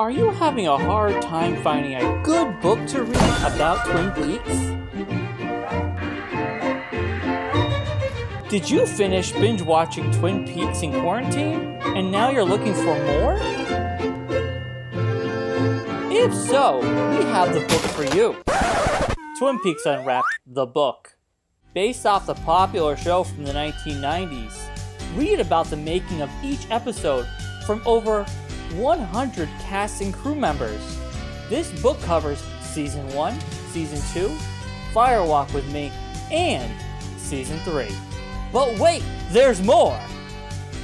Are you having a hard time finding a good book to read about Twin Peaks? Did you finish binge watching Twin Peaks in quarantine and now you're looking for more? If so, we have the book for you Twin Peaks Unwrapped, the book. Based off the popular show from the 1990s, read about the making of each episode from over 100 cast and crew members. This book covers Season 1, Season 2, Firewalk with Me, and Season 3. But wait, there's more!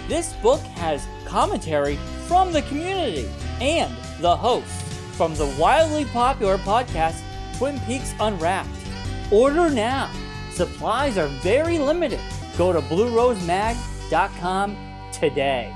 This book has commentary from the community and the hosts from the wildly popular podcast Twin Peaks Unwrapped. Order now. Supplies are very limited. Go to bluerosemag.com today.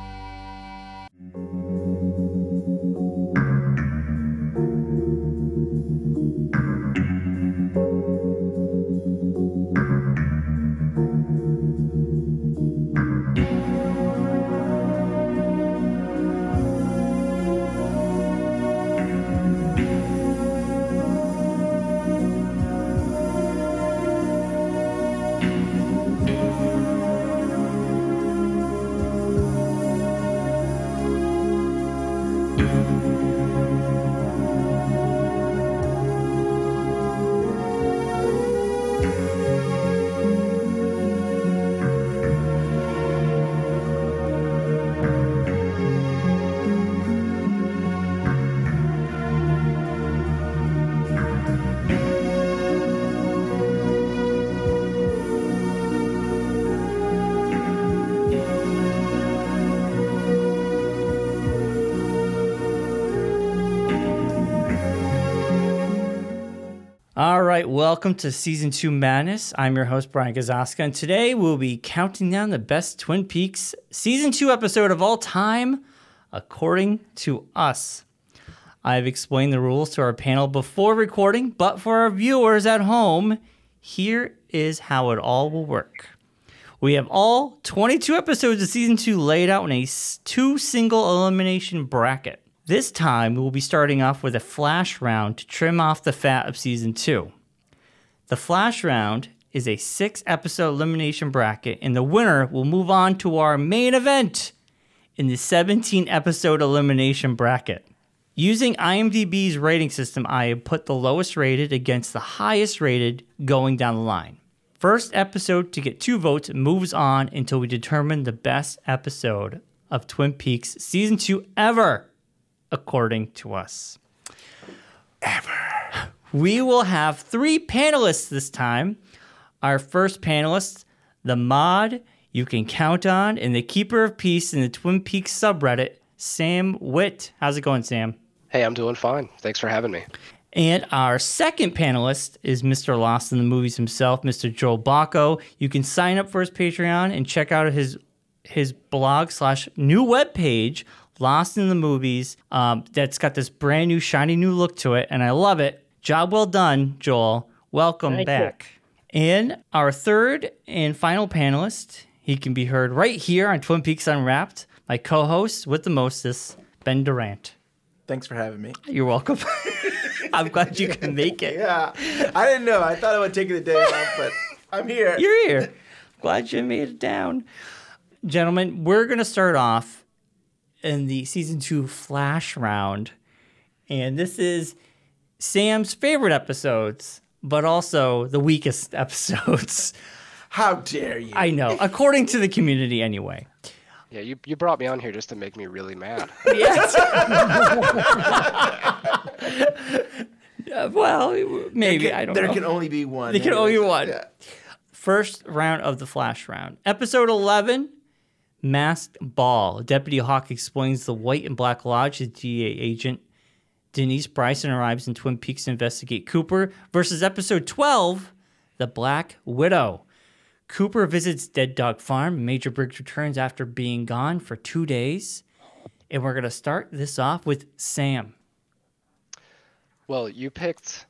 Right, welcome to season two madness. I'm your host Brian Kozaczka, and today we'll be counting down the best Twin Peaks season two episode of all time, according to us. I've explained the rules to our panel before recording, but for our viewers at home, here is how it all will work. We have all 22 episodes of season two laid out in a two single elimination bracket. This time, we will be starting off with a flash round to trim off the fat of season two. The flash round is a six episode elimination bracket, and the winner will move on to our main event in the 17 episode elimination bracket. Using IMDb's rating system, I have put the lowest rated against the highest rated going down the line. First episode to get two votes moves on until we determine the best episode of Twin Peaks season two ever, according to us. Ever. We will have three panelists this time. Our first panelist, the mod you can count on, and the keeper of peace in the Twin Peaks subreddit, Sam Witt. How's it going, Sam? Hey, I'm doing fine. Thanks for having me. And our second panelist is Mr. Lost in the Movies himself, Mr. Joel Bocko. You can sign up for his Patreon and check out his his blog slash new webpage, Lost in the Movies. Um, that's got this brand new shiny new look to it, and I love it. Job well done, Joel. Welcome Thank you. back. And our third and final panelist, he can be heard right here on Twin Peaks Unwrapped. My co-host with the mostest, Ben Durant. Thanks for having me. You're welcome. I'm glad you can make it. Yeah, I didn't know. I thought I would take the day off, but I'm here. You're here. Glad you made it down. Gentlemen, we're going to start off in the season two flash round. And this is Sam's favorite episodes, but also the weakest episodes. How dare you? I know, according to the community, anyway. Yeah, you, you brought me on here just to make me really mad. Yes. Uh, well, maybe. Can- I don't there know. can only be one. There can only be anyways. one. Yeah. First round of the flash round. Episode 11 Masked Ball. Deputy Hawk explains the White and Black Lodge to DA agent. Denise Bryson arrives in Twin Peaks to investigate Cooper versus episode 12 The Black Widow. Cooper visits Dead Dog Farm. Major Briggs returns after being gone for two days. And we're going to start this off with Sam. well, you picked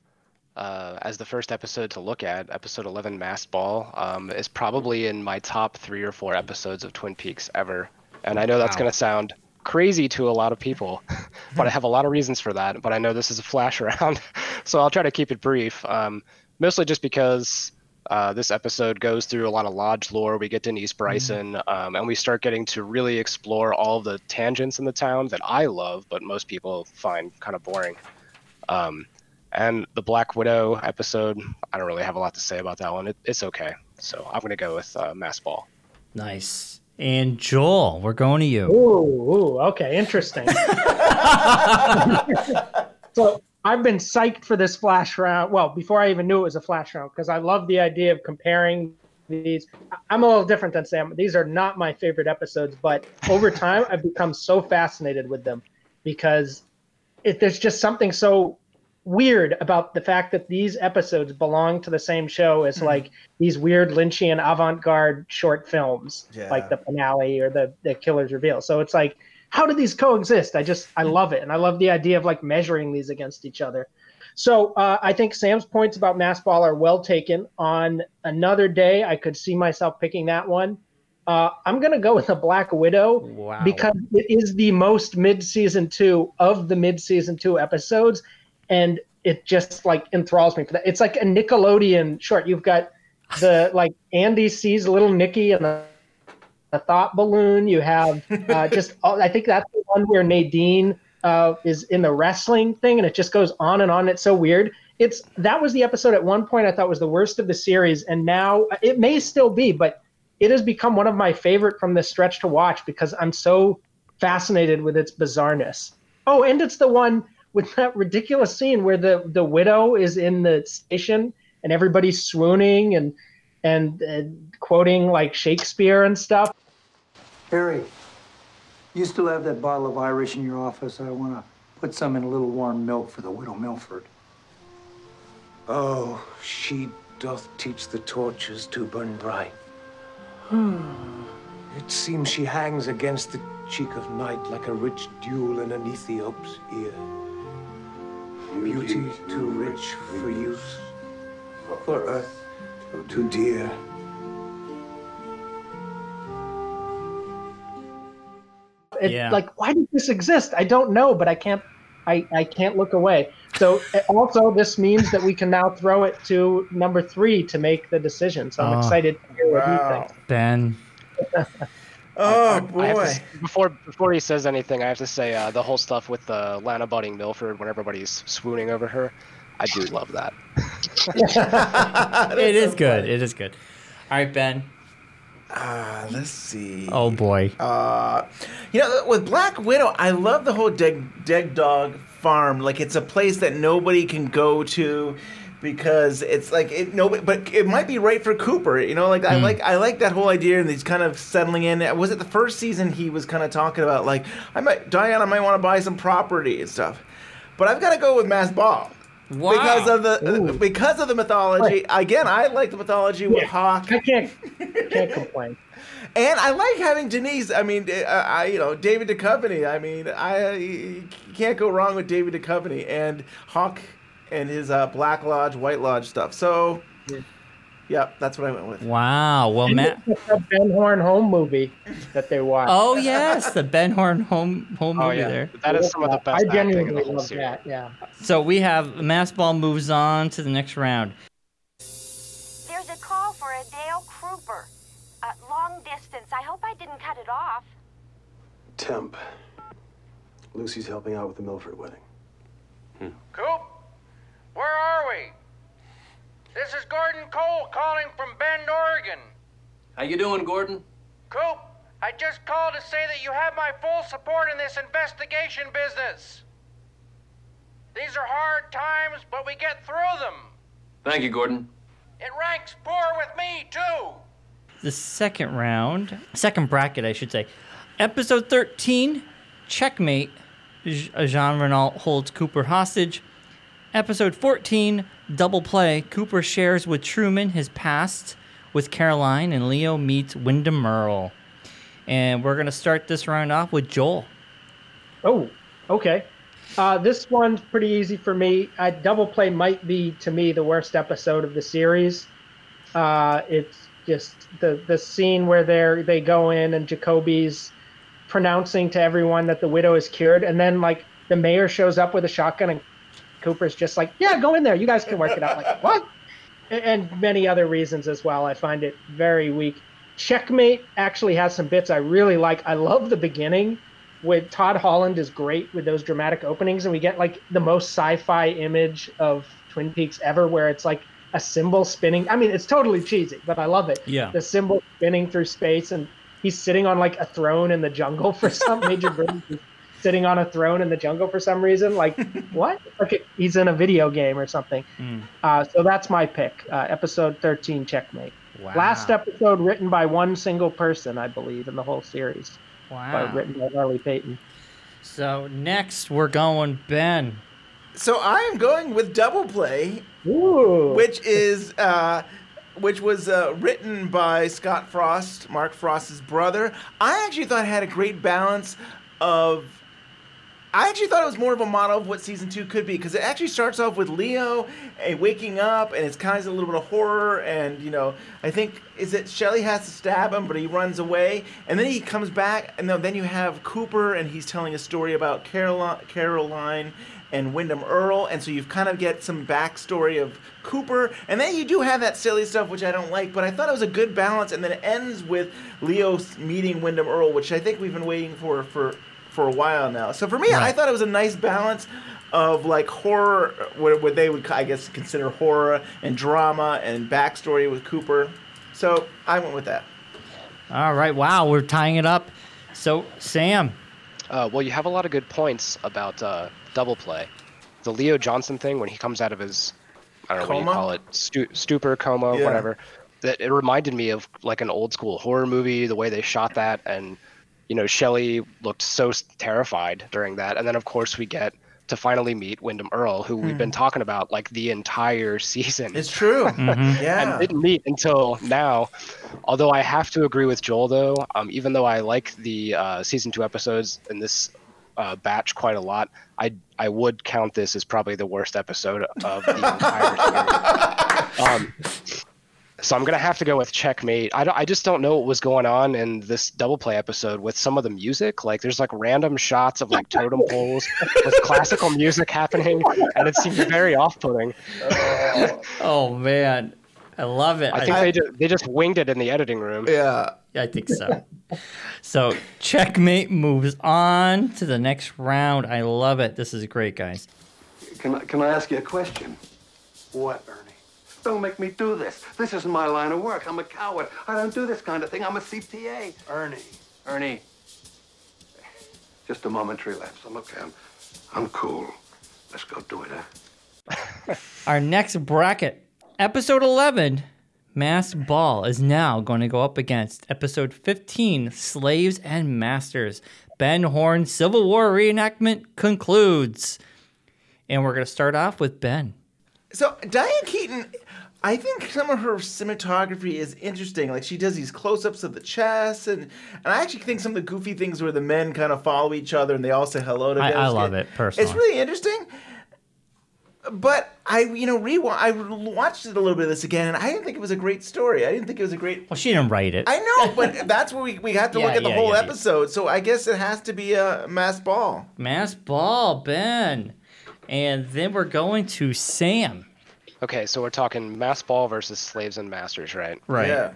uh, as the first episode to look at, episode 11, Masked Ball, um, is probably in my top three or four episodes of Twin Peaks ever. And I know that's Wow. going to sound crazy to a lot of people, but I have a lot of reasons for that. But I know this is a flash around, so I'll try to keep it brief. Um, mostly just because uh, this episode goes through a lot of lodge lore. We get to East Bryson, mm-hmm. um, and we start getting to really explore all the tangents in the town that I love, but most people find kind of boring. Um, and the Black Widow episode, I don't really have a lot to say about that one. It, it's okay. So I'm going to go with uh, Mass Ball. Nice. And Joel, we're going to you. Ooh, ooh okay, interesting. so I've been psyched for this flash round. Well, before I even knew it was a flash round, because I love the idea of comparing these. I'm a little different than Sam. These are not my favorite episodes, but over time, I've become so fascinated with them because it, there's just something so weird about the fact that these episodes belong to the same show as mm-hmm. like these weird Lynchian avant-garde short films, yeah. like the finale or the the killer's reveal. So it's like how do these coexist? I just I love it, and I love the idea of like measuring these against each other. So uh, I think Sam's points about mass ball are well taken. On another day, I could see myself picking that one. Uh, I'm gonna go with the Black Widow wow. because it is the most mid-season two of the mid-season two episodes, and it just like enthralls me for that. It's like a Nickelodeon short. You've got the like Andy sees a little Nikki and the a thought balloon. You have uh, just, I think that's the one where Nadine uh, is in the wrestling thing, and it just goes on and on. It's so weird. It's that was the episode at one point I thought was the worst of the series, and now it may still be, but it has become one of my favorite from this stretch to watch because I'm so fascinated with its bizarreness. Oh, and it's the one with that ridiculous scene where the the widow is in the station and everybody's swooning and and, and quoting like Shakespeare and stuff. Harry, you still have that bottle of Irish in your office? I want to put some in a little warm milk for the widow Milford. Oh, she doth teach the torches to burn bright. Hmm. it seems she hangs against the cheek of night like a rich dew in an Ethiop's ear. Beauty too rich for use, for earth too dear. It, yeah. Like, why does this exist? I don't know, but I can't. I, I can't look away. So eh, also, this means that we can now throw it to number three to make the decision. So I'm oh, excited to hear what wow. what he thinks. Ben. oh boy! To, before before he says anything, I have to say uh, the whole stuff with the uh, Lana Budding Milford when everybody's swooning over her. I do love that. it is so good. Funny. It is good. All right, Ben. Uh, let's see. Oh boy. Uh, you know, with Black Widow, I love the whole Dead, Dead Dog Farm. Like, it's a place that nobody can go to because it's like it no but it might be right for Cooper you know like mm. I hmm. like I like that whole idea and he's kind of settling in was it the first season he was kind of talking about like I might Diana might want to buy some property and stuff but I've got to go with Mass Ball Wow. Because of the Ooh. because of the mythology. Again, I like the mythology with yeah, Hawk. I can't can't complain. And I like having Denise. I mean, uh, I you know David Duchovny. I mean, I you can't go wrong with David Duchovny and Hawk and his uh, Black Lodge, White Lodge stuff. So. Yeah. Yep, that's what I went with. Wow. Well, Matt, the Ben Horne home movie that they watched. Oh yes, the Ben Horne home home oh, movie yeah. there. That is some of the best. I genuinely love series. that. Yeah. So we have Mass Ball moves on to the next round. There's a call for a Dale Kruper. Uh, long distance. I hope I didn't cut it off. Temp. Lucy's helping out with the Milford wedding. Hmm. Coop, where are we? This is Gordon Cole calling from Bend, Oregon. How you doing, Gordon? Coop, I just called to say that you have my full support in this investigation business. These are hard times, but we get through them. Thank you, Gordon. It ranks poor with me, too. The second round, second bracket, I should say. Episode 13, Checkmate. Jean Renault holds Cooper hostage. Episode 14, Double Play. Cooper shares with Truman his past with Caroline, and Leo meets Windom Earle. And we're going to start this round off with Joel. Oh, okay. Uh, this one's pretty easy for me. I, Double Play might be, to me, the worst episode of the series. Uh, it's just the, the scene where they they go in and Jacoby's pronouncing to everyone that the widow is cured, and then like the mayor shows up with a shotgun, and Cooper's just like, "Yeah, go in there. You guys can work it out." Like what? And- And many other reasons as well. I find it very weak. Checkmate actually has some bits I really like. I love the beginning with Todd Holland is great with those dramatic openings, and we get like the most sci-fi image of Twin Peaks ever, where it's like a symbol spinning. I mean, it's totally cheesy, but I love it. Yeah. The symbol spinning through space, and he's sitting on like a throne in the jungle for some major Briggs is sitting on a throne in the jungle for some reason. Like what? Okay, he's in a video game or something. Uh, so that's my pick. Uh, episode thirteen, Checkmate. Wow. Last episode written by one single person, I believe, in the whole series. Wow. By, written by Harley Peyton. So next we're going Ben. So I am going with Double Play, Ooh. which is uh, which was uh, written by Scott Frost, Mark Frost's brother. I actually thought it had a great balance of. I actually thought it was more of a model of what season two could be because it actually starts off with Leo and waking up, and it's kind of a little bit of horror, and you know, I think is it Shelly has to stab him, but he runs away, and then he comes back, and then you have Cooper, and he's telling a story about Caroline, Caroline and Windom Earle, and so you kind of get some backstory of Cooper, and then you do have that silly stuff which I don't like, but I thought it was a good balance, and then it ends with Leo meeting Windom Earle, which I think we've been waiting for for for a while now. So for me, I thought it was a nice balance of like horror, what, what they would I guess consider horror and drama and backstory with Cooper. So I went with that. All right. Wow, we're tying it up. So Sam. Uh, well, you have a lot of good points about uh, double play. The Leo Johnson thing when he comes out of his, I don't know what you call it, stu- stupor, coma, Yeah. whatever. That it reminded me of like an old school horror movie. The way they shot that, and you know, Shelley looked so terrified during that. And then of course we get to finally meet Windom Earle, who we've been talking about like the entire season It's true. Mm-hmm. Yeah. and didn't meet until now. Although I have to agree with Joel, though, um, even though I like the uh, season two episodes in this uh, batch quite a lot, I I would count this as probably the worst episode of the entire series. Um, so I'm gonna have to go with checkmate. I don't, I just don't know what was going on in this double play episode with some of the music. Like there's like random shots of like totem poles with classical music happening, and it seemed very off-putting. Oh man, I love it. I think they just, they just winged it in the editing room. yeah. I think so. so checkmate moves on to the next round. I love it. This is great, guys. Can I, can I ask you a question? What, Ernie? Don't make me do this. This isn't my line of work. I'm a coward. I don't do this kind of thing. I'm a CPA. Ernie. Ernie. Just a momentary lapse. I'm, okay. I'm cool. Let's go do it, huh? Our next bracket, episode 11, Mass Ball, is now going to go up against episode 15, Slaves and Masters. Ben Horne's Civil War reenactment concludes. And we're going to start off with Ben. So Diane Keaton, I think some of her cinematography is interesting. Like she does these close-ups of the chest, and and I actually think some of the goofy things where the men kind of follow each other and they all say hello to. I- I love it, personally. It's really interesting. But I, you know, rewa- I watched it a little bit of this again, and I didn't think it was a great story. I didn't think it was a great. Well, she didn't write it. I know, but that's where we, we have to Yeah, look at the yeah, whole yeah, episode. So I guess it has to be a mass ball. Mass Ball, Ben. And then we're going to Sam. Okay, so we're talking mass ball versus slaves and masters, right? Right. Yeah.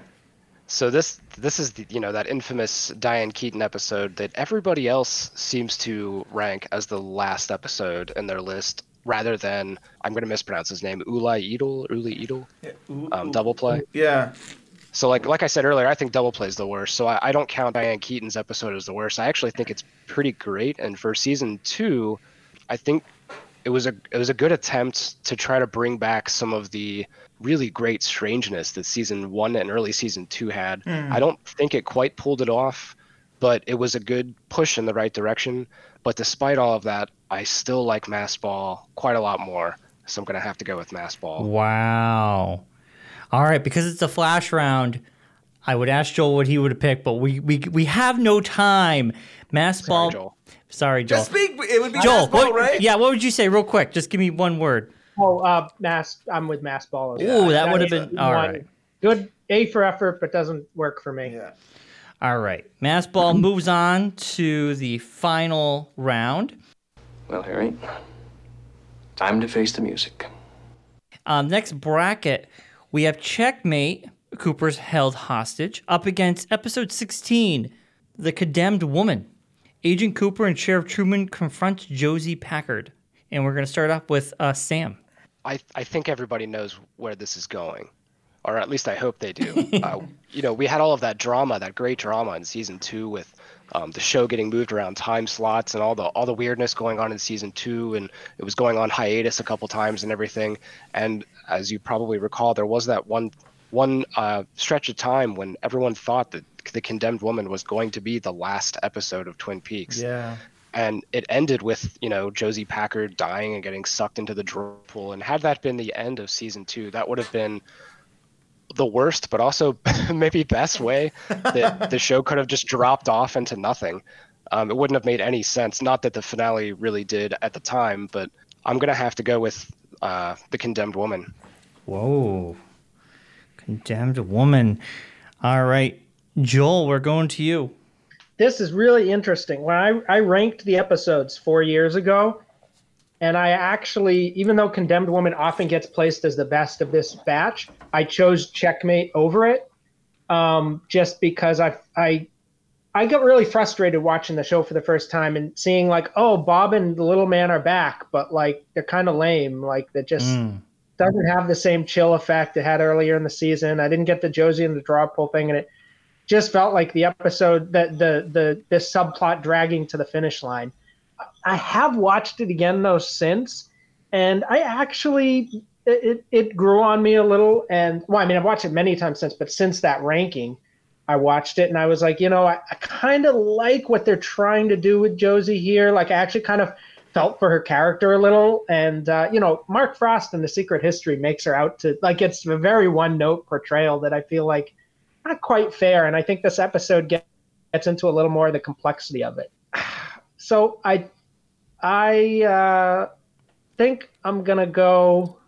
So this this is the, you know that infamous Diane Keaton episode that everybody else seems to rank as the last episode in their list, rather than I'm going to mispronounce his name, Uli Edel, Uli Edel, Ooh, um, double play. Yeah. So like like I said earlier, I think double play is the worst. So I, I don't count Diane Keaton's episode as the worst. I actually think it's pretty great. And for season two, I think it was a it was a good attempt to try to bring back some of the really great strangeness that season one and early season two had. Hmm. I don't think it quite pulled it off, but it was a good push in the right direction. But despite all of that, I still like Mass Ball quite a lot more. So I'm gonna have to go with Mass Ball. Wow. All right, because it's a flash round, I would ask Joel what he would have picked, but we we, we have no time. Mass Ball. Joel. Sorry, Joel. Just speak. It would be Joel, mass ball, what, right? yeah, what would you say, real quick? Just give me one word. Oh, uh, mass. I'm with mass ball. as Ooh, well. that would have been- all one. right. Good A for effort, but doesn't work for me. Yeah. All right. Mass Ball moves on to the final round. Well, Harry, time to face the music. Um, next bracket, we have Checkmate, Cooper's held hostage, up against episode 16, The Condemned Woman. Agent Cooper and Sheriff Truman confront Josie Packard. And we're going to start off with uh, Sam. I, I think everybody knows where this is going, or at least I hope they do. uh, you know, we had all of that drama, that great drama in season two with um, the show getting moved around time slots and all the all the weirdness going on in season two, and it was going on hiatus a couple times and everything. And as you probably recall, there was that one one uh, stretch of time when everyone thought that the condemned woman was going to be the last episode of Twin Peaks Yeah. and it ended with you know Josie Packard dying and getting sucked into the drawer pool. And had that been the end of season two, that would have been the worst, but also maybe best way that the show could have just dropped off into nothing. Um, it wouldn't have made any sense. Not that the finale really did at the time, but I'm gonna have to go with uh, the condemned woman. Whoa. Condemned Woman. All right. Joel, we're going to you. this is really interesting. When I, I ranked the episodes four years ago, and I actually, even though Condemned Woman often gets placed as the best of this batch, I chose Checkmate over it, um, just because I I I got really frustrated watching the show for the first time and seeing like, oh, Bob and the little man are back, but like they're kind of lame. Like they just Mm. doesn't have the same chill effect it had earlier in the season. I didn't get the Josie and the draw pull thing, and it just felt like the episode that the the this subplot dragging to the finish line. I have watched it again though since, and I actually it it grew on me a little. And well, I mean, I've watched it many times since, but since that ranking, I watched it and I was like, you know, I, I kind of like what they're trying to do with Josie here. Like, I actually kind of felt for her character a little. And, uh, you know, Mark Frost in The Secret History makes her out to, like, it's a very one note portrayal that I feel like not quite fair. And I think this episode get, gets into a little more of the complexity of it. So I, I uh, think I'm going to go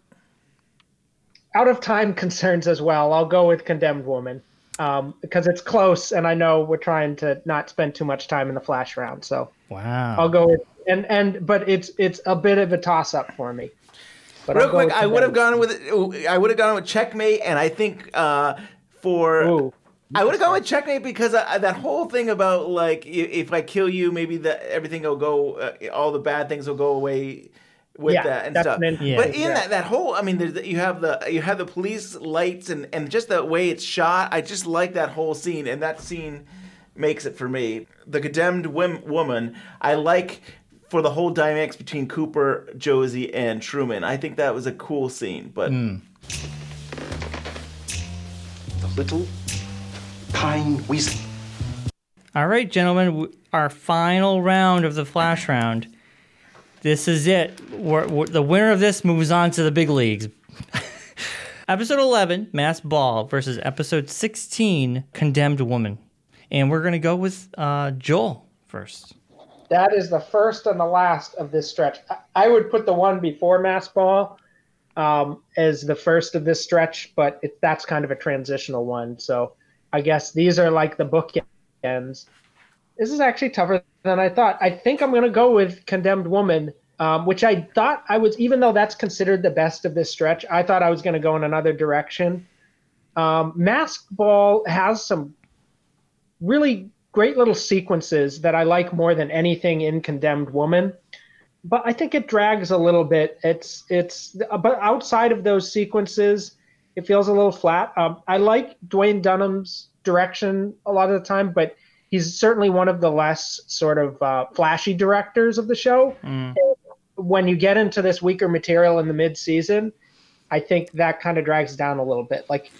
out of time concerns as well. I'll go with Condemned Woman um, because it's close, and I know we're trying to not spend too much time in the flash round. So Wow. I'll go with and and but it's it's a bit of a toss up for me. But Real I'll quick, I would have gone with I would have gone with checkmate, and I think uh, for I would have gone with checkmate because uh, that whole thing about like if I kill you, maybe that everything will go, uh, all the bad things will go away with Yeah, that and stuff. an in- But yeah. in that that whole, I mean, there's, the- you have the you have the police lights and and just the way it's shot. I just like that whole scene, and that scene makes it for me. The condemned wom- woman, I like for the whole dynamics between Cooper, Josie, and Truman. I think that was a cool scene, but. Hmm. The little pine weasel. All right, gentlemen, our final round of the flash round. This is it. We're, we're- the winner of this moves on to the big leagues. episode 11, Mass Ball, versus episode 16, Condemned Woman. And we're going to go with uh, Joel first. That is the first and the last of this stretch. I, I would put the one before Mass Ball um, as the first of this stretch, but it, that's kind of a transitional one. So I guess these are like the bookends. This is actually tougher than I thought. I think I'm going to go with Condemned Woman, um, which I thought I was, even though that's considered the best of this stretch, I thought I was going to go in another direction. Um, Mask Ball has some really great little sequences that I like more than anything in Condemned Woman. But I think it drags a little bit. It's it's but outside of those sequences, it feels a little flat. Um, I like Duwayne Dunham's direction a lot of the time, but he's certainly one of the less sort of uh, flashy directors of the show. When you get into this weaker material in the mid season, I think that kind of drags down a little bit. Like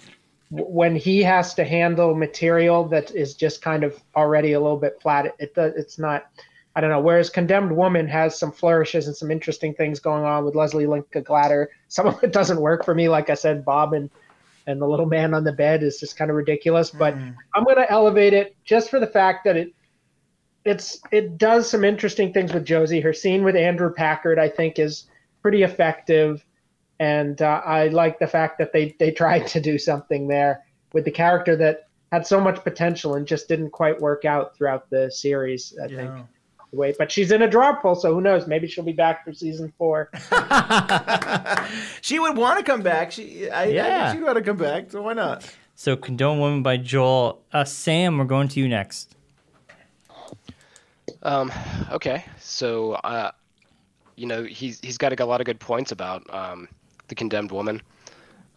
w- when he has to handle material that is just kind of already a little bit flat, it, it does- it's not. I don't know. Whereas Condemned Woman has some flourishes and some interesting things going on with Leslie Linka Glatter. Some of it doesn't work for me. Like I said, Bob and and the little man on the bed is just kind of ridiculous. But I'm going to elevate it just for the fact that it it's it does some interesting things with Josie. Her scene with Andrew Packard, I think, is pretty effective, and uh, I like the fact that they they tried to do something there with the character that had so much potential and just didn't quite work out throughout the series. I think. Wait, but she's in a draw pool, so who knows? Maybe she'll be back for season four. She would want to come back. She, I, I Yeah. think she'd want to come back. So why not? So Condemned Woman by Joel. Uh, Sam, we're going to you next. Um, okay, so uh, you know he's he's got a lot of good points about um, the condemned woman.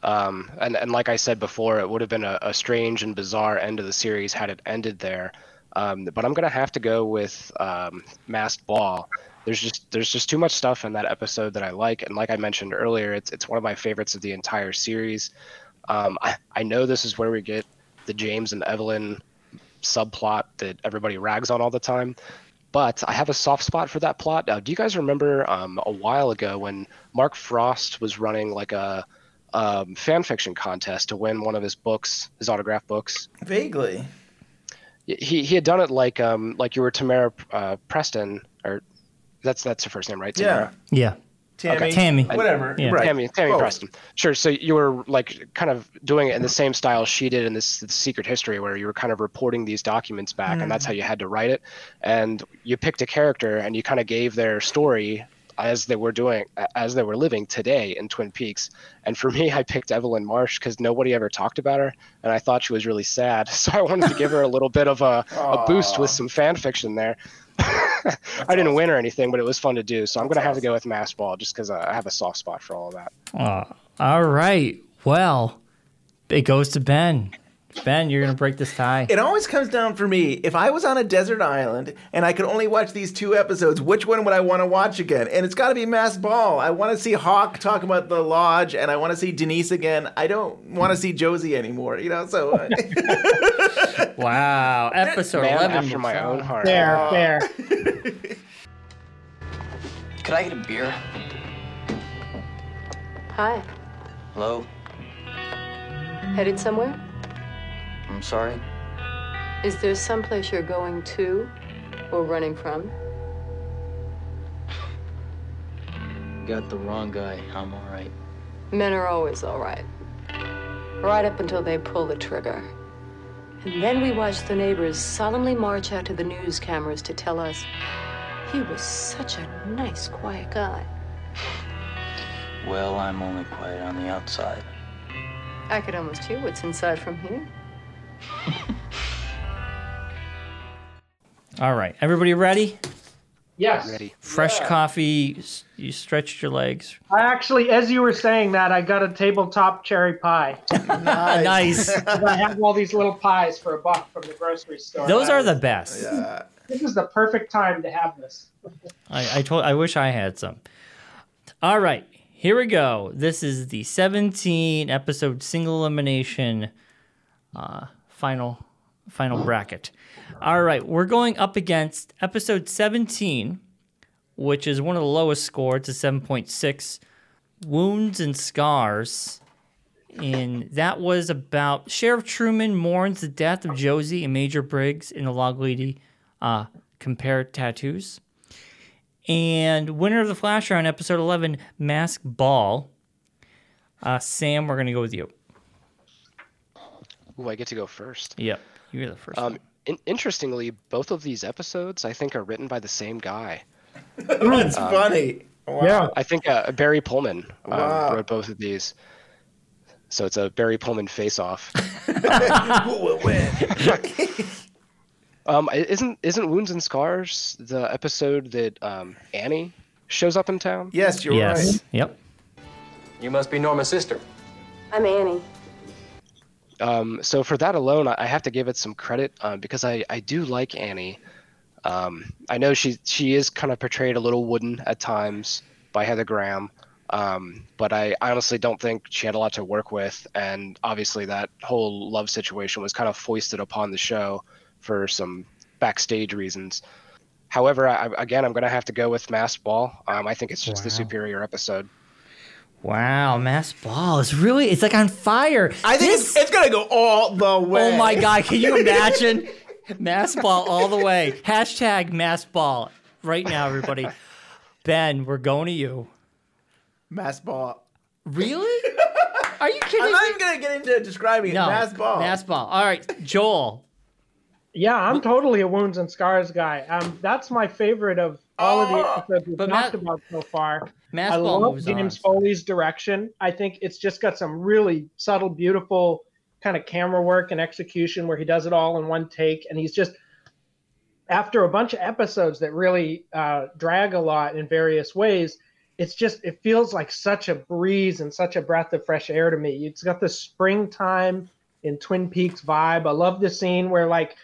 Um, and and like I said before, it would have been a, a strange and bizarre end of the series had it ended there. Um, but I'm gonna have to go with um, Masked Ball. There's just there's just too much stuff in that episode that I like, and like I mentioned earlier, it's it's one of my favorites of the entire series. Um, I, I know this is where we get the James and Evelyn subplot that everybody rags on all the time. But I have a soft spot for that plot. Do you guys remember um, a while ago when Mark Frost was running like a um, fan fiction contest to win one of his books, his autograph books? Vaguely. He he had done it like um like you were Tamara uh, Preston or that's that's her first name, right? Tamara? Yeah. Tammy. okay. Tammy. Whatever. Yeah. Right. Tammy, Tammy Both. Preston. Sure. So you were like kind of doing it in the same style she did in this, this secret history, where you were kind of reporting these documents back, and that's how you had to write it. And you picked a character, and you kind of gave their story as they were doing, as they were living today in Twin Peaks. And for me, I picked Evelyn Marsh because nobody ever talked about her, and I thought she was really sad. So I wanted to give her a little bit of a, a boost with some fan fiction there. I didn't win or anything, but it was fun to do. So I'm gonna have to go with Mass Ball just because uh, I have a soft spot for all of that. Aw, all right. Well, it goes to Ben. Ben, you're gonna break this tie. It always comes down for me. If I was on a desert island and I could only watch these two episodes, which one would I want to watch again? And it's got to be Mass Ball. I want to see Hawk talk about the lodge, and I want to see Denise again. I don't want to see Josie anymore. You know, so uh, Wow. Episode Man 11. after my own heart. Fair, fair. Could I get a beer? Hi. Hello? Headed somewhere? I'm sorry. Is there someplace you're going to or running from? Got the wrong guy. I'm alright. Men are always all right. Right up until they pull the trigger. And then we watch the neighbors solemnly march out to the news cameras to tell us he was such a nice, quiet guy. Well, I'm only quiet on the outside. I could almost hear what's inside from here. All right. Everybody ready? Yes. Ready. Fresh coffee. You stretched your legs. I actually, as you were saying that, I got a tabletop cherry pie. nice. I have all these little pies for a buck from the grocery store. Those I are was- the best. Yeah. This is the perfect time to have this. I, I told. I wish I had some. All right, here we go. This is the 17 episode single elimination uh, final final bracket. All right, we're going up against episode 17, which is one of the lowest score. It's a 7.6. Wounds and scars. And that was about Sheriff Truman mourns the death of Josie and Major Briggs in the log lady uh, compare tattoos. And winner of the flash round, episode 11, Mask Ball. Uh, Sam, we're going to go with you. Ooh, I get to go first. Yep, you're the first. Um, in- interestingly, both of these episodes I think are written by the same guy. That's funny. Wow. Yeah. I think uh, Barry Pullman um, Wow. wrote both of these. So it's a Barry Pullman face-off. Who will win? um, isn't isn't Wounds and Scars the episode that um, Annie shows up in town? Yes, you're yes. right. Yep. You must be Norma's sister. I'm Annie. Um, so for that alone, I have to give it some credit uh, because I, I do like Annie. Um, I know she she is kind of portrayed a little wooden at times by Heather Graham, um, but I, I honestly don't think she had a lot to work with, and obviously that whole love situation was kind of foisted upon the show for some backstage reasons. However, I, again, I'm going to have to go with Masked Ball. Um, I think it's just the superior episode. Wow, Mass Ball is really, it's like on fire. I think This- it's, it's gonna go all the way. Oh my God, can you imagine? mass Ball all the way. Hashtag Mass Ball right now, everybody. Ben, we're going to you. Mass ball. Really? Are you kidding I'm not me? even gonna get into describing No. it. Mass ball. Mass ball. All right, Joel. Yeah, I'm totally a wounds and scars guy. Um, that's my favorite of all of the episodes we've talked Matt- about so far. I love James on. Foley's direction. I think it's just got some really subtle, beautiful kind of camera work and execution where he does it all in one take, and he's just after a bunch of episodes that really uh, drag a lot in various ways. It's just it feels like such a breeze and such a breath of fresh air to me. It's got the springtime in Twin Peaks vibe. I love the scene where like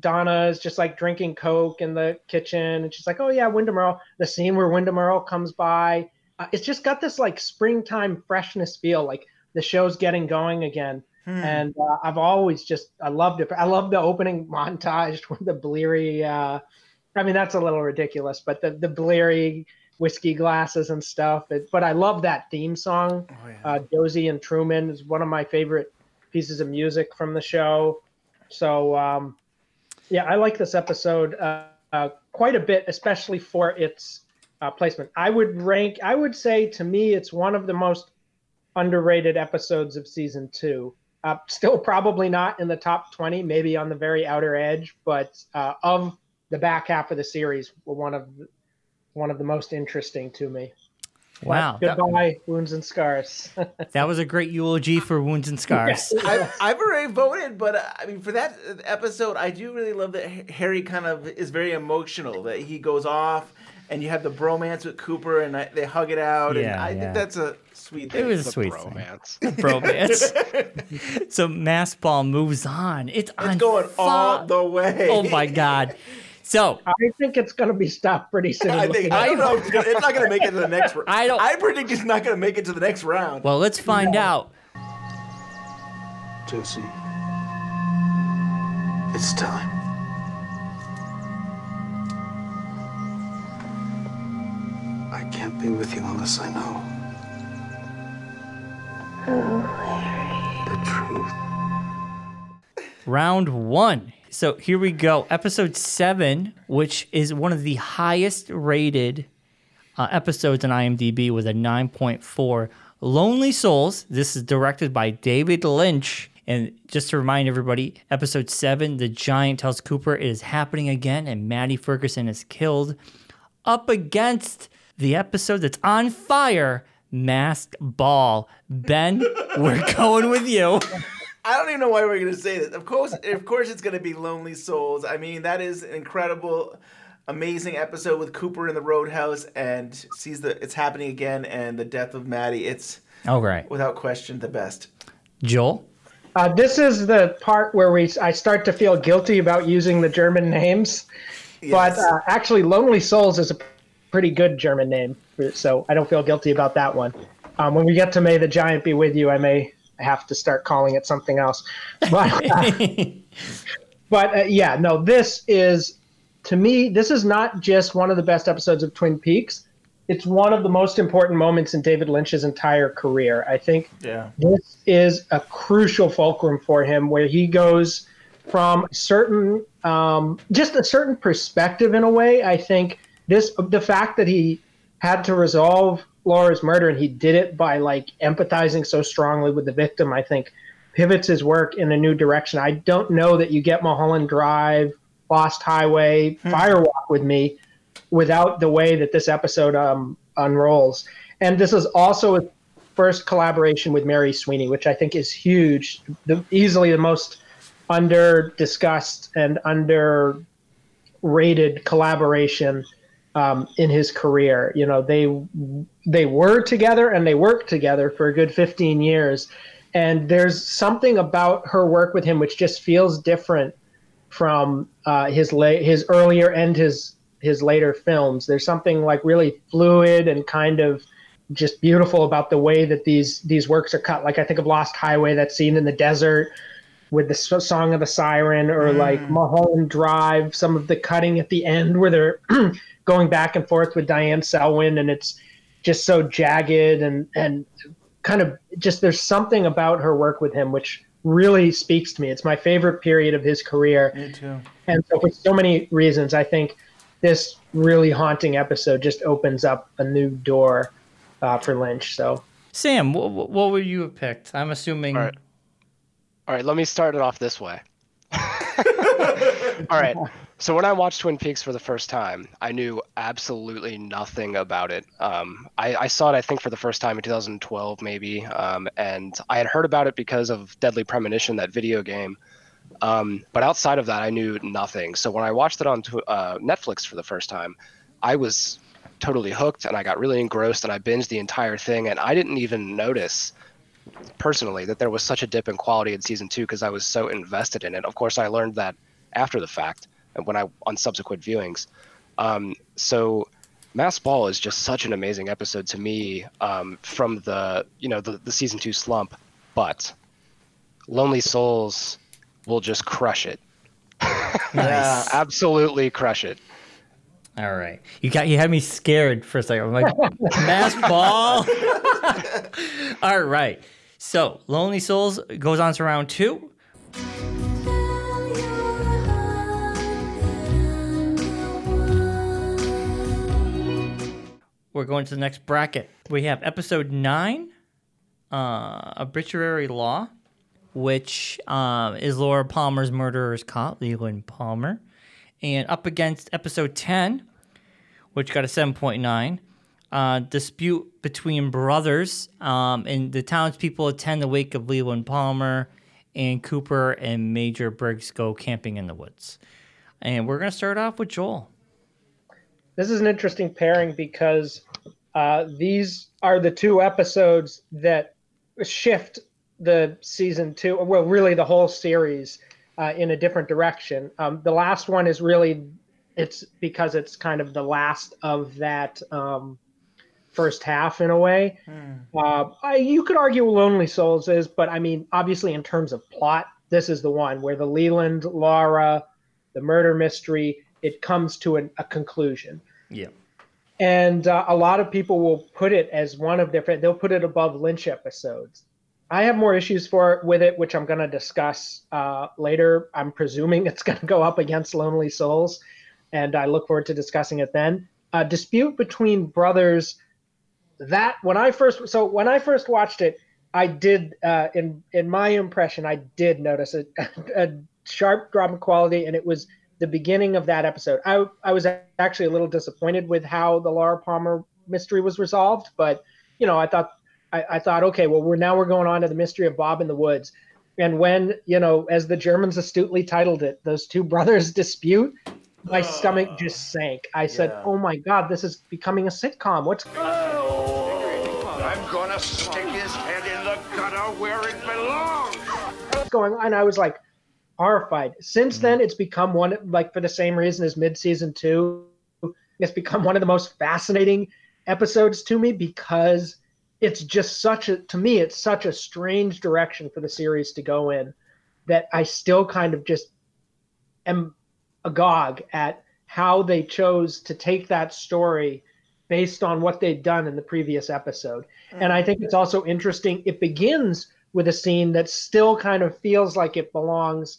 Donna is just like drinking Coke in the kitchen, and she's like, "Oh yeah, Windom Earle." The scene where Windom Earle comes by, uh, it's just got this like springtime freshness feel, like the show's getting going again. And uh, I've always just I loved it. I love the opening montage with the bleary. Uh, I mean, that's a little ridiculous, but the the bleary whiskey glasses and stuff. It, but I love that theme song. uh, Josie and Truman is one of my favorite pieces of music from the show. So um, yeah, I like this episode uh, uh, quite a bit, especially for its uh, placement. I would rank. I would say to me, it's one of the most underrated episodes of season two. Uh, still probably not in the top 20, maybe on the very outer edge, but uh, of the back half of the series, one of the, one of the most interesting to me. But Wow, that- Goodbye, wounds and scars. That was a great eulogy for wounds and scars. I, I've already voted, but uh, I mean, for that episode, I do really love that Harry kind of is very emotional. That he goes off, and you have the bromance with Cooper, and I, they hug it out. and Yeah, I yeah. think that's a sweet thing. It was a The sweet bromance. thing. Bromance. so mass ball moves on. It's, It's on going all the way. Oh my god. So I think it's going to be stopped pretty soon. I think I don't know. It's, not going to make it to the next. round. I don't- I predict it's not going to make it to the next round. well, let's find out. Josie, it's time. I can't be with you unless I know. Oh, Harry. The truth. Round one. So here we go. Episode seven, which is one of the highest rated uh, episodes on IMDb with a 9.4. Lonely Souls. This is directed by David Lynch. And just to remind everybody, episode seven, the giant tells Cooper it is happening again, and Maddie Ferguson is killed. Up against the episode that's on fire, Masked Ball. Ben, we're going with you. I don't even know why we're going to say this. Of course, of course, it's going to be Lonely Souls. I mean, that is an incredible, amazing episode with Cooper in the Roadhouse and sees the it's happening again and the death of Maddie. It's All right. without question the best. Joel? Uh, this is the part where we I start to feel guilty about using the German names, but uh, actually, Lonely Souls is a pretty good German name, so I don't feel guilty about that one. Um, when we get to May the Giant Be With You, I may have to start calling it something else. But uh, but uh, yeah, no, this is to me, this is not just one of the best episodes of Twin Peaks. It's one of the most important moments in David Lynch's entire career. I think Yeah. this is a crucial fulcrum for him where he goes from a certain um, just a certain perspective in a way i think this the fact that he had to resolve laura's murder and he did it by like empathizing so strongly with the victim i think pivots his work in a new direction i don't know that you get mulholland drive lost highway firewalk with me without the way that this episode um, unrolls. And this is also his first collaboration with Mary Sweeney, which I think is huge. The, easily the most under discussed and under rated collaboration um, in his career. You know, they they were together and they worked together for a good 15 years. And there's something about her work with him which just feels different from uh, his la- his earlier and his his later films. There's something like really fluid and kind of just beautiful about the way that these these works are cut. Like I think of Lost Highway, that scene in the desert with the song of the siren, or like Mulholland Drive, some of the cutting at the end where they're going back and forth with Diane Selwyn, and it's just so jagged and and kind of just there's something about her work with him which really speaks to me. It's my favorite period of his career. Me too. And so, for so many reasons, I think this really haunting episode just opens up a new door uh, for Lynch. So, Sam, what, what would you have picked? I'm assuming. All right. All right, let me start it off this way. All right. So when I watched Twin Peaks for the first time, I knew absolutely nothing about it. Um, I, I, saw it, I think, for the first time in 2012, maybe, um, and I had heard about it because of Deadly Premonition, that video game. Um, but outside of that, I knew nothing. So when I watched it on uh, Netflix for the first time, I was totally hooked, and I got really engrossed, and I binged the entire thing, and I didn't even notice personally that there was such a dip in quality in season two because I was so invested in it. Of course, I learned that after the fact when I on subsequent viewings. Um, so Masked Ball is just such an amazing episode to me um, from the you know the, the season two slump, but Lonely Souls will just crush it. nice. Absolutely crush it. All right, you got you had me scared for a second. I'm like Masked Ball. All right, so Lonely Souls goes on to round two. We're going to the next bracket. We have episode nine, uh, Arbitrary Law, which uh, is Laura Palmer's murderer's caught, Leland Palmer. And up against episode 10, which got a 7.9, uh, dispute between brothers. Um, and the townspeople attend the wake of Leland Palmer, and Cooper and Major Briggs go camping in the woods. And we're going to start off with Joel this is an interesting pairing because uh, these are the two episodes that shift the season two, well, really the whole series uh, in a different direction. Um, the last one is really, it's because it's kind of the last of that um, first half in a way. Hmm. Uh, I, you could argue Lonely Souls is, but I mean, obviously in terms of plot, this is the one where the Leland, Laura, the murder mystery, it comes to an, a conclusion. Yeah. And uh, a lot of people will put it as one of their they'll put it above Lynch episodes. I have more issues for with it, which I'm going to discuss uh, later. I'm presuming it's going to go up against Lonely Souls, and I look forward to discussing it then. A dispute between brothers. That when I first so when I first watched it, I did uh, in in my impression I did notice a, a sharp drop in quality, and it was the beginning of that episode. I I was actually a little disappointed with how the Laura Palmer mystery was resolved, but you know, I thought I, I thought, okay, well, we're now we're going on to the mystery of Bob in the woods. And when, you know, as the Germans astutely titled it, those two brothers dispute, my uh, stomach just sank. I said, "Oh my God, this is becoming a sitcom. What's?" Oh, I'm gonna stick his head in the gutter where it belongs. What's going on? And I was like, horrified. Since mm-hmm. then, it's become one like for the same reason as mid-season two. It's become one of the most fascinating episodes to me because it's just such a to me it's such a strange direction for the series to go in that I still kind of just am agog at how they chose to take that story based on what they'd done in the previous episode. Mm-hmm. And I think it's also interesting. It begins with a scene that still kind of feels like it belongs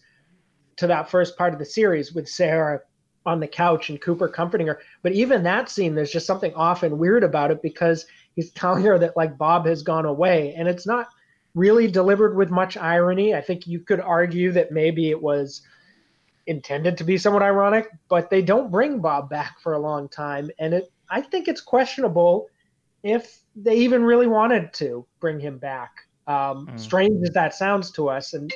to that first part of the series with Sarah on the couch and Cooper comforting her. But even that scene, there's just something off and weird about it because he's telling her that like Bob has gone away. And it's not really delivered with much irony. I think you could argue that maybe it was intended to be somewhat ironic, but they don't bring Bob back for a long time. And it I think it's questionable if they even really wanted to bring him back. Um, mm. Strange as that sounds to us, and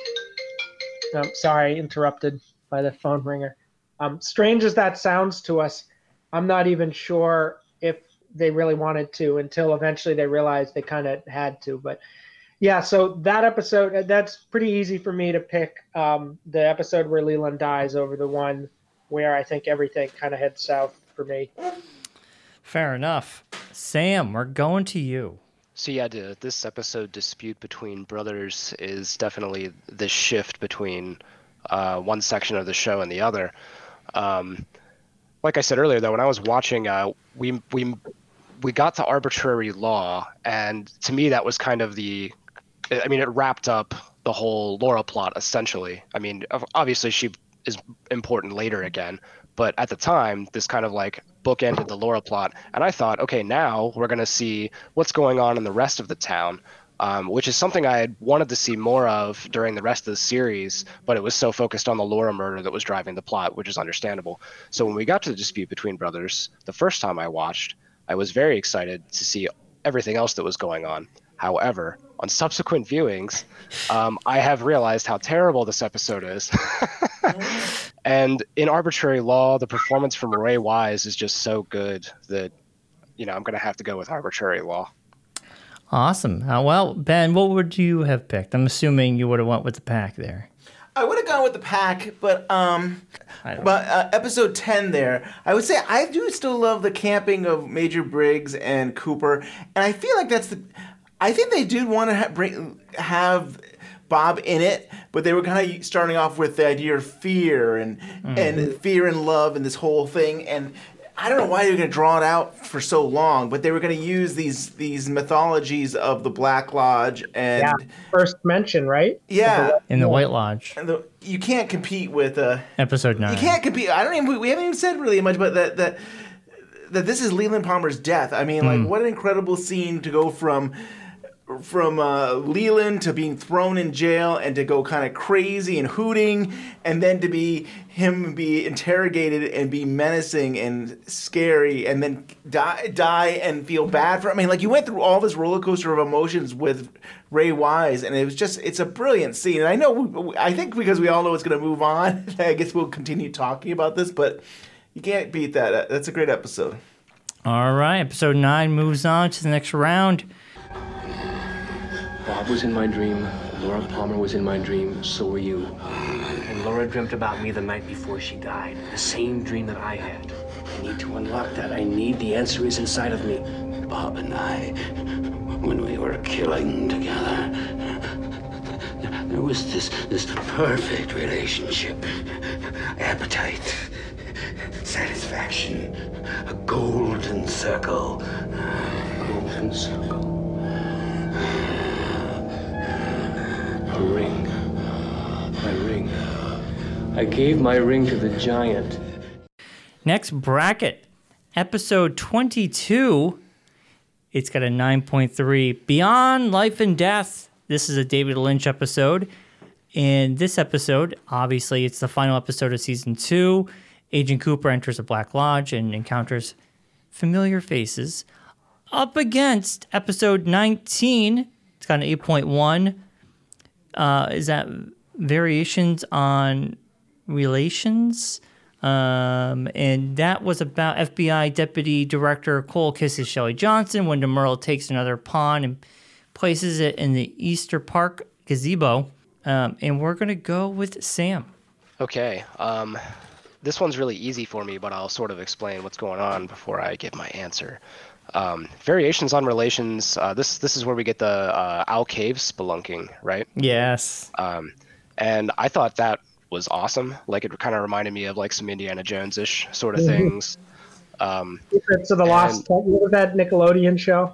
um, sorry, interrupted by the phone ringer. Um, strange as that sounds to us, I'm not even sure if they really wanted to until eventually they realized they kind of had to. But yeah, so that episode, that's pretty easy for me to pick um, the episode where Leland dies over the one where I think everything kind of heads south for me. Fair enough. Sam, we're going to you. So yeah, this episode dispute between brothers is definitely the shift between uh, one section of the show and the other. Um, like I said earlier, though, when I was watching, uh, we we we got to arbitrary law, and to me that was kind of the, I mean, it wrapped up the whole Laura plot essentially. I mean, obviously she is important later again, But at the time, this kind of like bookended the Laura plot, and I thought, okay, now we're gonna see what's going on in the rest of the town. Um, which is something I had wanted to see more of during the rest of the series, but it was so focused on the Laura murder that was driving the plot, which is understandable. So when we got to the dispute between brothers, the first time I watched, I was very excited to see everything else that was going on. However, on subsequent viewings, um, I have realized how terrible this episode is. and in Arbitrary Law, the performance from Ray Wise is just so good that, you know, I'm going to have to go with Arbitrary Law. Awesome. Uh, well, Ben, what would you have picked? I'm assuming you would have went with the pack there. I would have gone with the pack, but um, but uh, episode ten there, I would say I do still love the camping of Major Briggs and Cooper, and I feel like that's the. I think they did want to ha- bring, have Bob in it, but they were kind of starting off with the idea of fear and and fear and love and this whole thing, and I don't know why they were going to draw it out for so long, but they were going to use these these mythologies of the Black Lodge and yeah, first mention, right? yeah, In the White Lodge, and the, you can't compete with uh, episode nine. you can't compete. I don't even. We haven't even said really much, but that that that this is Leland Palmer's death. I mean, like, Mm. what an incredible scene to go from from uh, Leland to being thrown in jail and to go kind of crazy and hooting, and then to be him be interrogated and be menacing and scary, and then die die and feel bad for. I mean, like you went through all this roller coaster of emotions with Ray Wise, and it was just it's a brilliant scene. And I know I think because we all know it's going to move on, I guess we'll continue talking about this, but you can't beat that. That's a great episode. All right, episode nine moves on to the next round. Bob was in my dream. Laura Palmer was in my dream. So were you. And Laura dreamt about me the night before she died. The same dream that I had. I need to unlock that. I need the answer is inside of me. Bob and I, when we were killing together, there was this this perfect relationship. Appetite, satisfaction, a golden circle. A Golden circle. Ring. My ring. I gave my ring to the giant. Next bracket, episode 22. It's got a 9.3. Beyond Life and Death. This is a David Lynch episode. In this episode, obviously, it's the final episode of season two. Agent Cooper enters a Black Lodge and encounters familiar faces. Up against episode 19, it's got an 8.1. Uh, is that variations on relations? Um, and that was about FBI Deputy Director Cole kisses Shelley Johnson when DeMerle takes another pawn and places it in the Easter Park gazebo. Um, and we're going to go with Sam. Okay. Um, this one's really easy for me, but I'll sort of explain what's going on before I give my answer. Um, variations on relations. Uh, this this is where we get the uh, owl cave spelunking, right? Yes. Um, and I thought that was awesome. Like it kind of reminded me of like some Indiana Jones ish sort of Mhm. things. Um, Secrets of the Lost. What was that Nickelodeon show?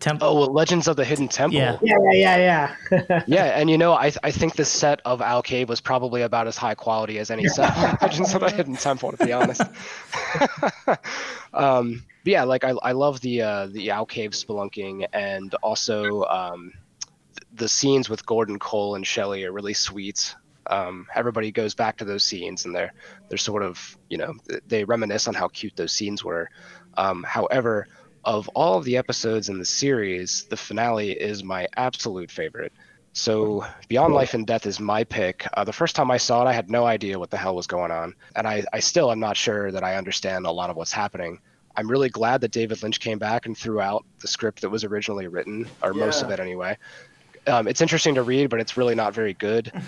Temple. Oh, well, Legends of the Hidden Temple. Yeah, yeah, yeah, yeah. yeah, and you know, I I think the set of Owl Cave was probably about as high quality as any set of Legends of the Hidden Temple, to be honest. um, but yeah, like I, I love the uh, the Owl Cave spelunking, and also um, th- the scenes with Gordon Cole and Shelley are really sweet. Um, everybody goes back to those scenes, and they're they're sort of you know they reminisce on how cute those scenes were. Um, however, of all of the episodes in the series, the finale is my absolute favorite. So, Beyond Life and Death is my pick. Uh, the first time I saw it, I had no idea what the hell was going on. And I, I still am not sure that I understand a lot of what's happening. I'm really glad that David Lynch came back and threw out the script that was originally written, or most of it anyway. Um, it's interesting to read, but it's really not very good.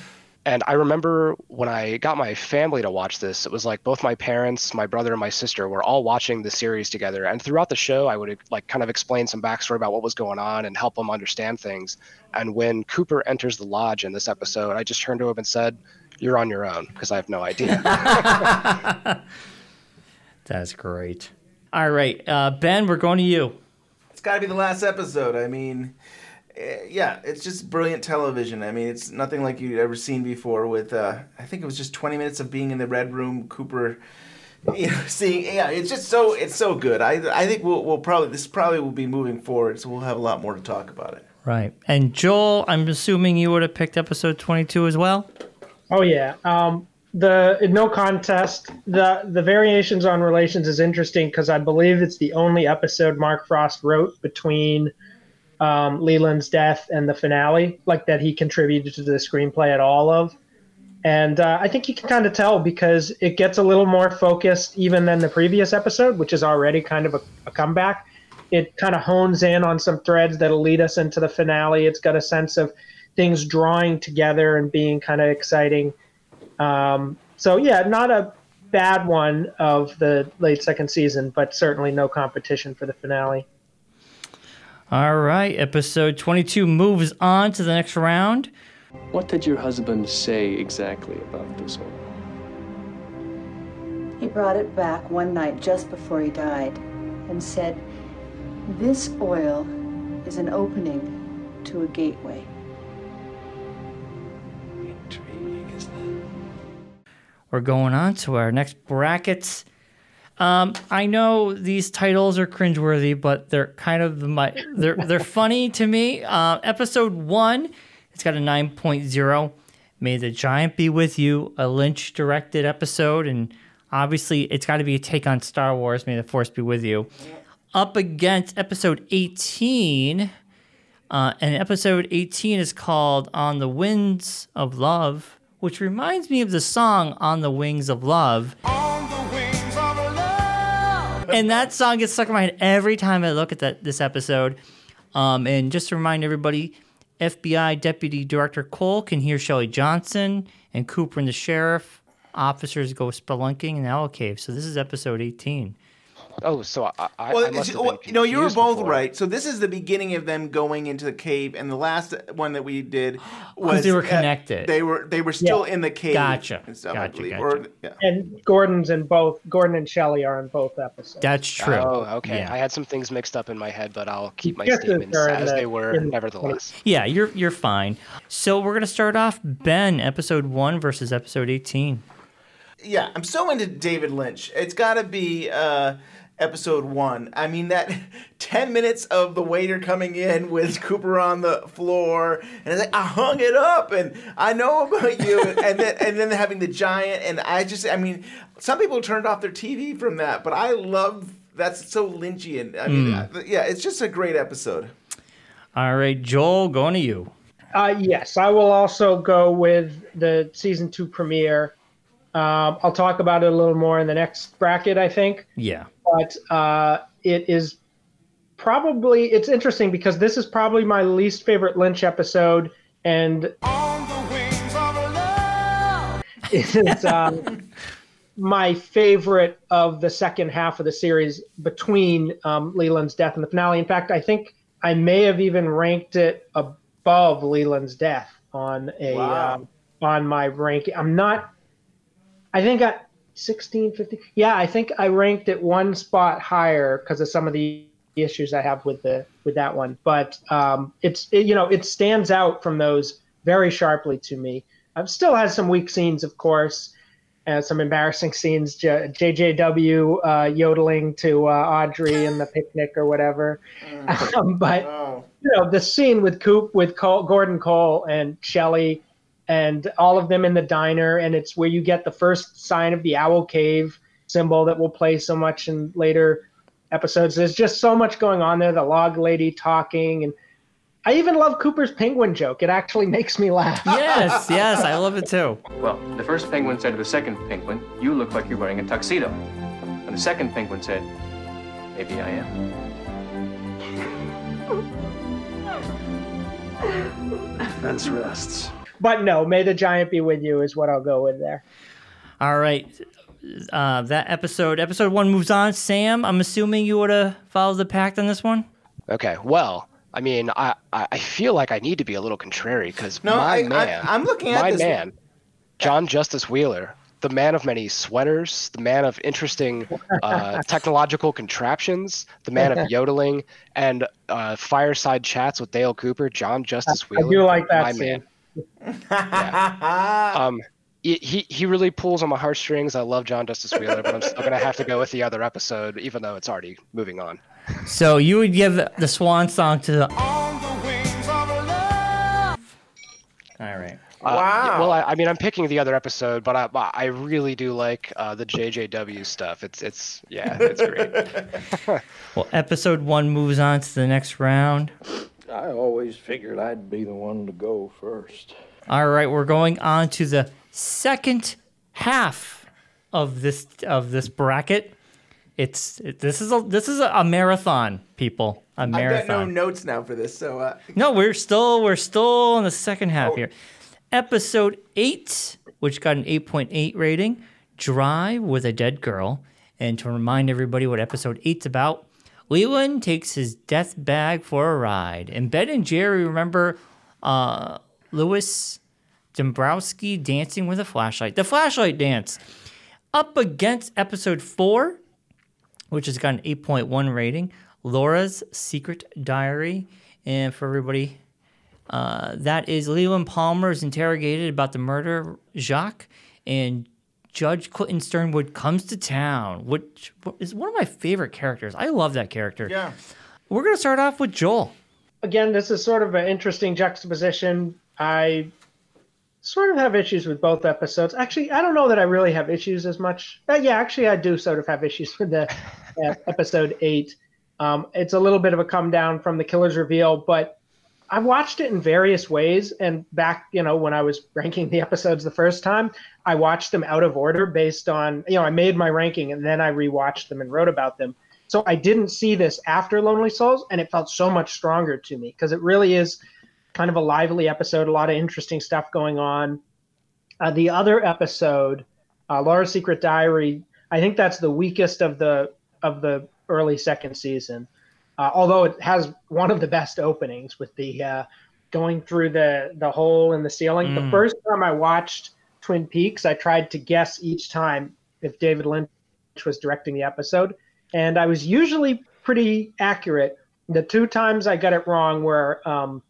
And I remember when I got my family to watch this, it was like both my parents, my brother, and my sister were all watching the series together. And throughout the show, I would like kind of explain some backstory about what was going on and help them understand things. And when Cooper enters the lodge in this episode, I just turned to him and said, "You're on your own," because I have no idea. That's great. All right, uh, Ben, we're going to you. It's got to be the last episode. I mean, yeah, it's just brilliant television. I mean, it's nothing like you'd ever seen before. With uh, I think it was just 20 minutes of being in the red room, Cooper you know, seeing yeah, it's just so it's so good. I I think we'll we'll probably this probably will be moving forward, so we'll have a lot more to talk about it. Right. And Joel, I'm assuming you would have picked episode 22 as well. Oh yeah. Um, the no contest. The the variations on relations is interesting because I believe it's the only episode Mark Frost wrote between um, Leland's death and the finale, like that he contributed to the screenplay at all of. And uh, I think you can kind of tell because it gets a little more focused even than the previous episode, which is already kind of a, a comeback. It kind of hones in on some threads that'll lead us into the finale. It's got a sense of things drawing together and being kind of exciting. Um, so yeah, not a bad one of the late second season, but certainly no competition for the finale. All right, episode 22 moves on to the next round. What did your husband say exactly about this oil? He brought it back one night just before he died and said, This oil is an opening to a gateway. Intriguing, isn't it? We're going on to our next brackets. Um, I know these titles are cringeworthy, but they're kind of my they're they're funny to me. Uh, episode one, it's got a 9.0. May the Giant be with you, a Lynch directed episode, and obviously it's got to be a take on Star Wars. May the Force be with you. Up against episode 18, uh, and episode 18 is called On the Winds of Love, which reminds me of the song On the Wings of Love. And that song gets stuck in my head every time I look at that this episode. Um, and just to remind everybody, FBI Deputy Director Cole can hear Shelley Johnson, and Cooper and the sheriff officers go spelunking in the owl cave. So this is episode 18. Oh, so I, I, Well, I must it's- have well, no, you were both before. right. So this is the beginning of them going into the cave, and the last one that we did was they were connected. they were they were still Yeah. in the cave. Gotcha. And stuff, Gotcha, gotcha. Or, yeah. And Gordon's in both. Gordon and Shelley are in both episodes. That's true. Oh, okay. Yeah. I had some things mixed up in my head, but I'll keep my Just statements as the- they were, in- nevertheless. Yeah, you're you're fine. So we're gonna start off Ben, episode one versus episode 18. yeah, I'm so into David Lynch. It's got to be uh, episode one. I mean, that 10 minutes of the waiter coming in with Cooper on the floor, and it's like, I hung it up, and I know about you, and then and then having the giant, and I just, I mean, some people turned off their TV from that, but I love that's so Lynchian. I mean, uh, yeah, it's just a great episode. All right, Joel, going to you. Uh, yes, I will also go with the season two premiere. Um, I'll talk about it a little more in the next bracket, I think. Yeah. But uh, it is probably it's interesting because this is probably my least favorite Lynch episode, and it is um, my favorite of the second half of the series between um, Leland's death and the finale. In fact, I think I may have even ranked it above Leland's death on a Wow. um, on my ranking. I'm not. I think I 16, 15. Yeah, I think I ranked it one spot higher because of some of the issues I have with the with that one. But um, it's it, you know it stands out from those very sharply to me. It still has some weak scenes, of course, and some embarrassing scenes. J- JJW uh, yodeling to uh, Audrey in the picnic or whatever. Um, but Oh. you know the scene with Coop with Cole, Gordon Cole and Shelley and all of them in the diner and it's where you get the first sign of the owl cave symbol that will play so much in later episodes there's just so much going on there the log lady talking and i even love cooper's penguin joke it actually makes me laugh Yes, yes, I love it too. Well, the first penguin said to the second penguin, You look like you're wearing a tuxedo. And the second penguin said, Maybe I am. That's rests. But no may the giant be with you is what i'll go with there All right. Uh, that episode, episode one moves on. Sam, I'm assuming you would have followed the pact on this one. Okay, well, I mean, I, I I feel like I need to be a little contrary because No, my I- I- man, I'm looking at my this- man, John Justice Wheeler, the man of many sweaters, the man of interesting uh, technological contraptions, the man of yodeling and uh, fireside chats with Dale Cooper. John Justice Wheeler. i do like that my scene man. Um, he he he really pulls on my heartstrings. I love John Justice Wheeler, but I'm still gonna have to go with the other episode, even though it's already moving on. So you would give the swan song to the. All right. Uh, yeah, well, I, I mean, I'm picking the other episode, but I I really do like uh, the JJW stuff. It's it's yeah, it's great. Well, episode one moves on to the next round. I always figured I'd be the one to go first. All right, we're going on to the second half of this of this bracket. It's it, this is a this is a, a marathon, people. A I've got no notes now for this, so uh, No, we're still we're still in the second half here. Episode eight, which got an eight point eight rating, Drive with a Dead Girl. And to remind everybody what episode eight's about, Leland takes his death bag for a ride. And Ben and Jerry remember uh, Louis Dombrowski dancing with a flashlight. The flashlight dance. Up against episode four, which has got an 8.1 rating. Laura's Secret Diary. And for everybody, uh, that is Leland Palmer is interrogated about the murder of Jacques, and Judge Clinton Sternwood comes to town, which is one of my favorite characters. I love that character. Yeah. We're going to start off with Joel. Again, this is sort of an interesting juxtaposition. I sort of have issues with both episodes. Actually, I don't know that I really have issues as much. Uh, yeah, actually, I do sort of have issues with the uh, episode eight. Um, it's a little bit of a come down from the killer's reveal, but I've watched it in various ways. And back, you know, when I was ranking the episodes the first time, I watched them out of order based on, you know, I made my ranking and then I rewatched them and wrote about them. So I didn't see this after Lonely Souls, and it felt so much stronger to me because it really is kind of a lively episode, a lot of interesting stuff going on. Uh, the other episode, uh, Laura's Secret Diary, I think that's the weakest of the of the early second season. Uh, although it has one of the best openings with the uh, going through the the hole in the ceiling. The Mm. first time I watched Twin Peaks, I tried to guess each time if David Lynch was directing the episode, and I was usually pretty accurate. The two times I got it wrong were um,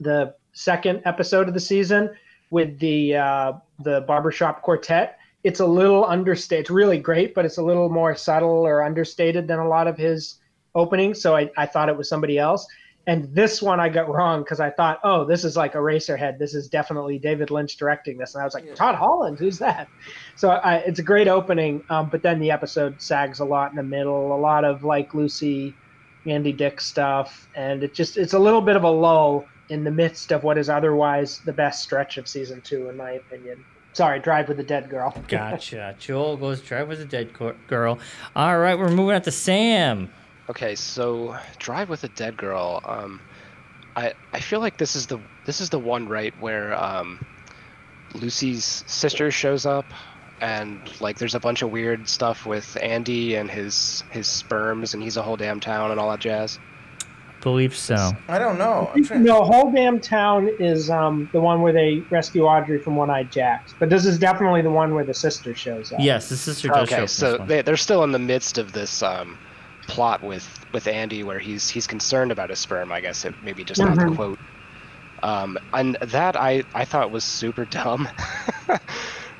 the second episode of the season with the uh, the barbershop quartet. It's a little understated. It's really great, but it's a little more subtle or understated than a lot of his openings. So I, I thought it was somebody else. And this one I got wrong because I thought, oh, this is like a Eraserhead. This is definitely David Lynch directing this. And I was like, Todd Holland, who's that? So I, it's a great opening. Um, but then the episode sags a lot in the middle, a lot of like Lucy, Andy Dick stuff. And it just, it's a little bit of a lull in the midst of what is otherwise the best stretch of season two, in my opinion. Sorry, Drive with the Dead Girl. Gotcha. Joel goes Drive with a Dead Cor- Girl. All right, we're moving on to Sam. Okay, so Drive with a Dead Girl. Um, I I feel like this is the this is the one right where um, Lucy's sister shows up, and like there's a bunch of weird stuff with Andy and his his sperms, and he's a whole damn town and all that jazz. Believe so. I don't know. I'm trying No, whole damn town is um, the one where they rescue Audrey from One Eyed Jacks, but this is definitely the one where the sister shows up. Yes, the sister does show up Okay, in so one. they, they're still in the midst of this um, plot with with Andy, where he's he's concerned about his sperm. I guess it maybe just not the quote. Um, and that I I thought was super dumb.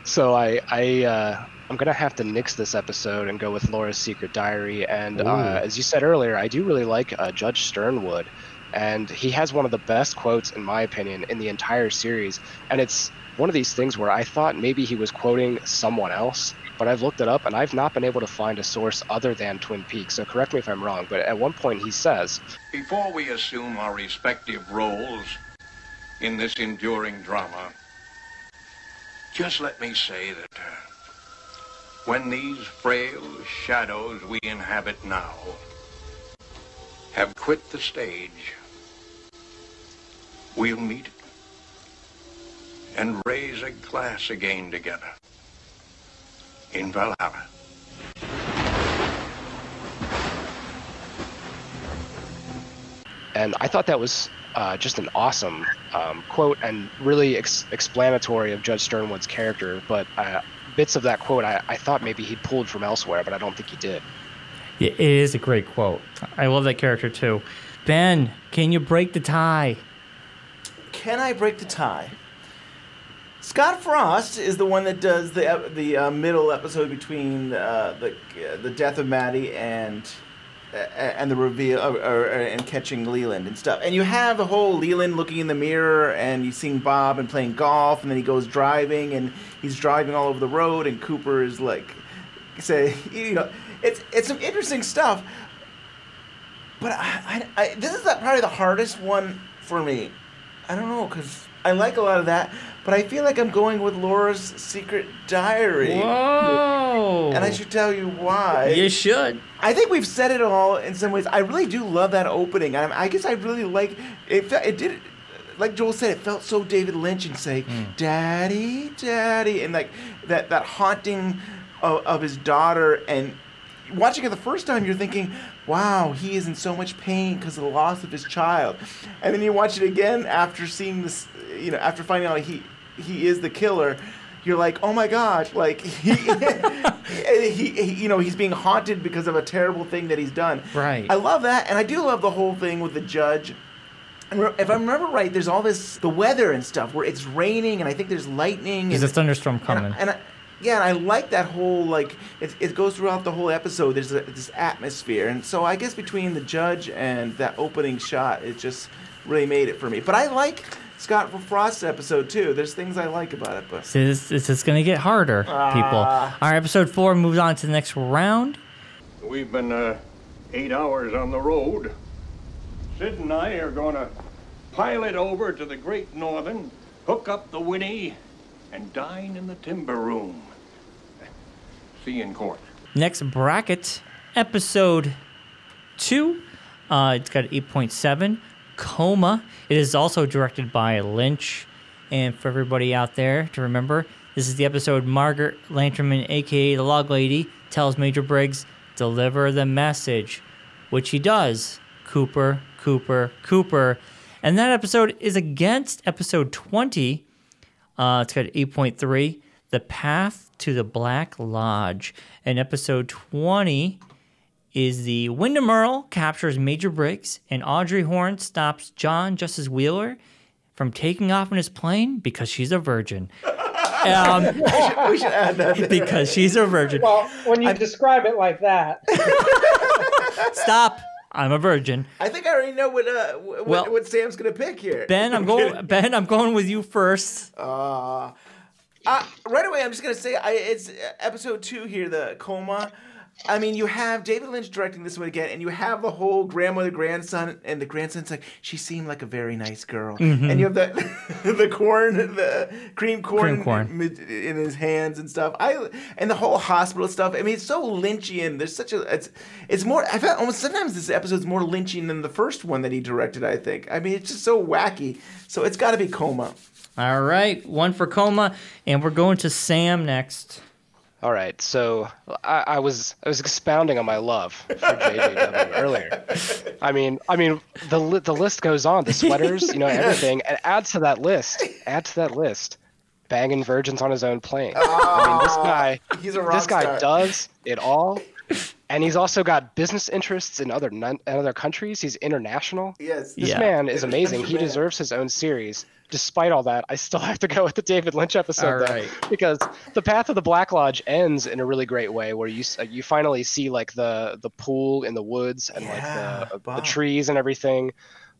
so I I uh, I'm gonna have to nix this episode and go with Laura's Secret Diary. And uh, as you said earlier, I do really like uh, Judge Sternwood, and he has one of the best quotes, in my opinion, in the entire series. And it's one of these things where I thought maybe he was quoting someone else, but I've looked it up and I've not been able to find a source other than Twin Peaks. So correct me if I'm wrong, but at one point he says, Before we assume our respective roles in this enduring drama, just let me say that uh, when these frail shadows we inhabit now have quit the stage, we'll meet and raise a glass again together in Valhalla. and I thought that was uh, just an awesome um, quote and really ex- explanatory of Judge Sternwood's character. But uh, bits of that quote I, I thought maybe he pulled from elsewhere, but I don't think he did. Yeah, It is a great quote. I love that character too. Ben, can you break the tie? Can I break the tie? Scott Frost is the one that does the the uh, middle episode between uh, the uh, the death of Maddie and uh, and the reveal or, and catching Leland and stuff. And you have the whole Leland looking in the mirror and you seeing Bob and playing golf and then he goes driving and he's driving all over the road and Cooper is like say you know it's it's some interesting stuff. But I, I, I this is probably the hardest one for me. I don't know because I like a lot of that, but I feel like I'm going with Laura's Secret Diary. Whoa! And I should tell you why. You should. I think we've said it all in some ways. I really do love that opening. I, I guess I really like it. It did, like Joel said, it felt so David Lynch and say, hmm. "Daddy, Daddy," and like that that haunting of, of his daughter. And watching it the first time, you're thinking, "Wow, he is in so much pain because of the loss of his child." And then you watch it again after seeing this, you know, after finding out he he is the killer. You're like, oh my god, like he, he, he, you know, he's being haunted because of a terrible thing that he's done. Right. I love that, and I do love the whole thing with the judge. And if I remember right, there's all this the weather and stuff where it's raining, and I think there's lightning. And, a thunderstorm coming. and I, yeah, and I like that whole like it, it goes throughout the whole episode. There's a, this atmosphere, and so I guess between the judge and that opening shot, it just really made it for me. But I like Scott Frost's episode too. There's things I like about it, but So this, this is going to get harder, people. Ah. All right, episode four moves on to the next round. We've been uh, eight hours on the road. Sid and I are going to pilot over to the Great Northern, hook up the Winnie, and dine in the timber room. See you in court. Next bracket, episode two. Uh, it's got 8.7. Coma. It is also directed by Lynch. And for everybody out there to remember, this is the episode Margaret Lanterman, aka the Log Lady, tells Major Briggs, deliver the message, which he does. Cooper, Cooper, Cooper. And that episode is against episode 20. Uh, it's got 8.3. The Path to the Black Lodge. And episode 20 is the Windom Earle captures Major Briggs, and Audrey Horne stops John Justice Wheeler from taking off in his plane because she's a virgin. Um, we should add that. there. because she's a virgin. Well, when you describe it like that, Stop. I'm a virgin. I think I already know what uh, what, Well- what Sam's gonna pick here. Ben, I'm going. Ben, I'm going with you first. Uh, uh, right away, I'm just gonna say I, it's episode two here, the coma. I mean, you have David Lynch directing this one again, and you have the whole grandmother grandson, and the grandson's like, she seemed like a very nice girl, Mhm. and you have the the corn, the cream corn, Cream corn. in his hands and stuff. I and the whole hospital stuff. I mean, it's so Lynchian. There's such a it's it's more. I felt almost sometimes this episode's more Lynchian than the first one that he directed. I think. I mean, it's just so wacky. So it's got to be coma. All right, one for coma, and we're going to Sam next. All right, so I, I was I was expounding on my love for JJW earlier. I mean, I mean the li- the list goes on. The sweaters, you know, everything, and add to that list. Add to that list. Banging virgins on his own plane. I mean, this ah, guy. He's a rock This guy star. does it all, and he's also got business interests in other non- in other countries. He's international. Yes. This Yeah. man is amazing. He deserves his own series. Despite all that, I still have to go with the David Lynch episode though, because the Path of the Black Lodge ends in a really great way, where you uh, you finally see like the the pool in the woods and Yeah, like the, the trees and everything,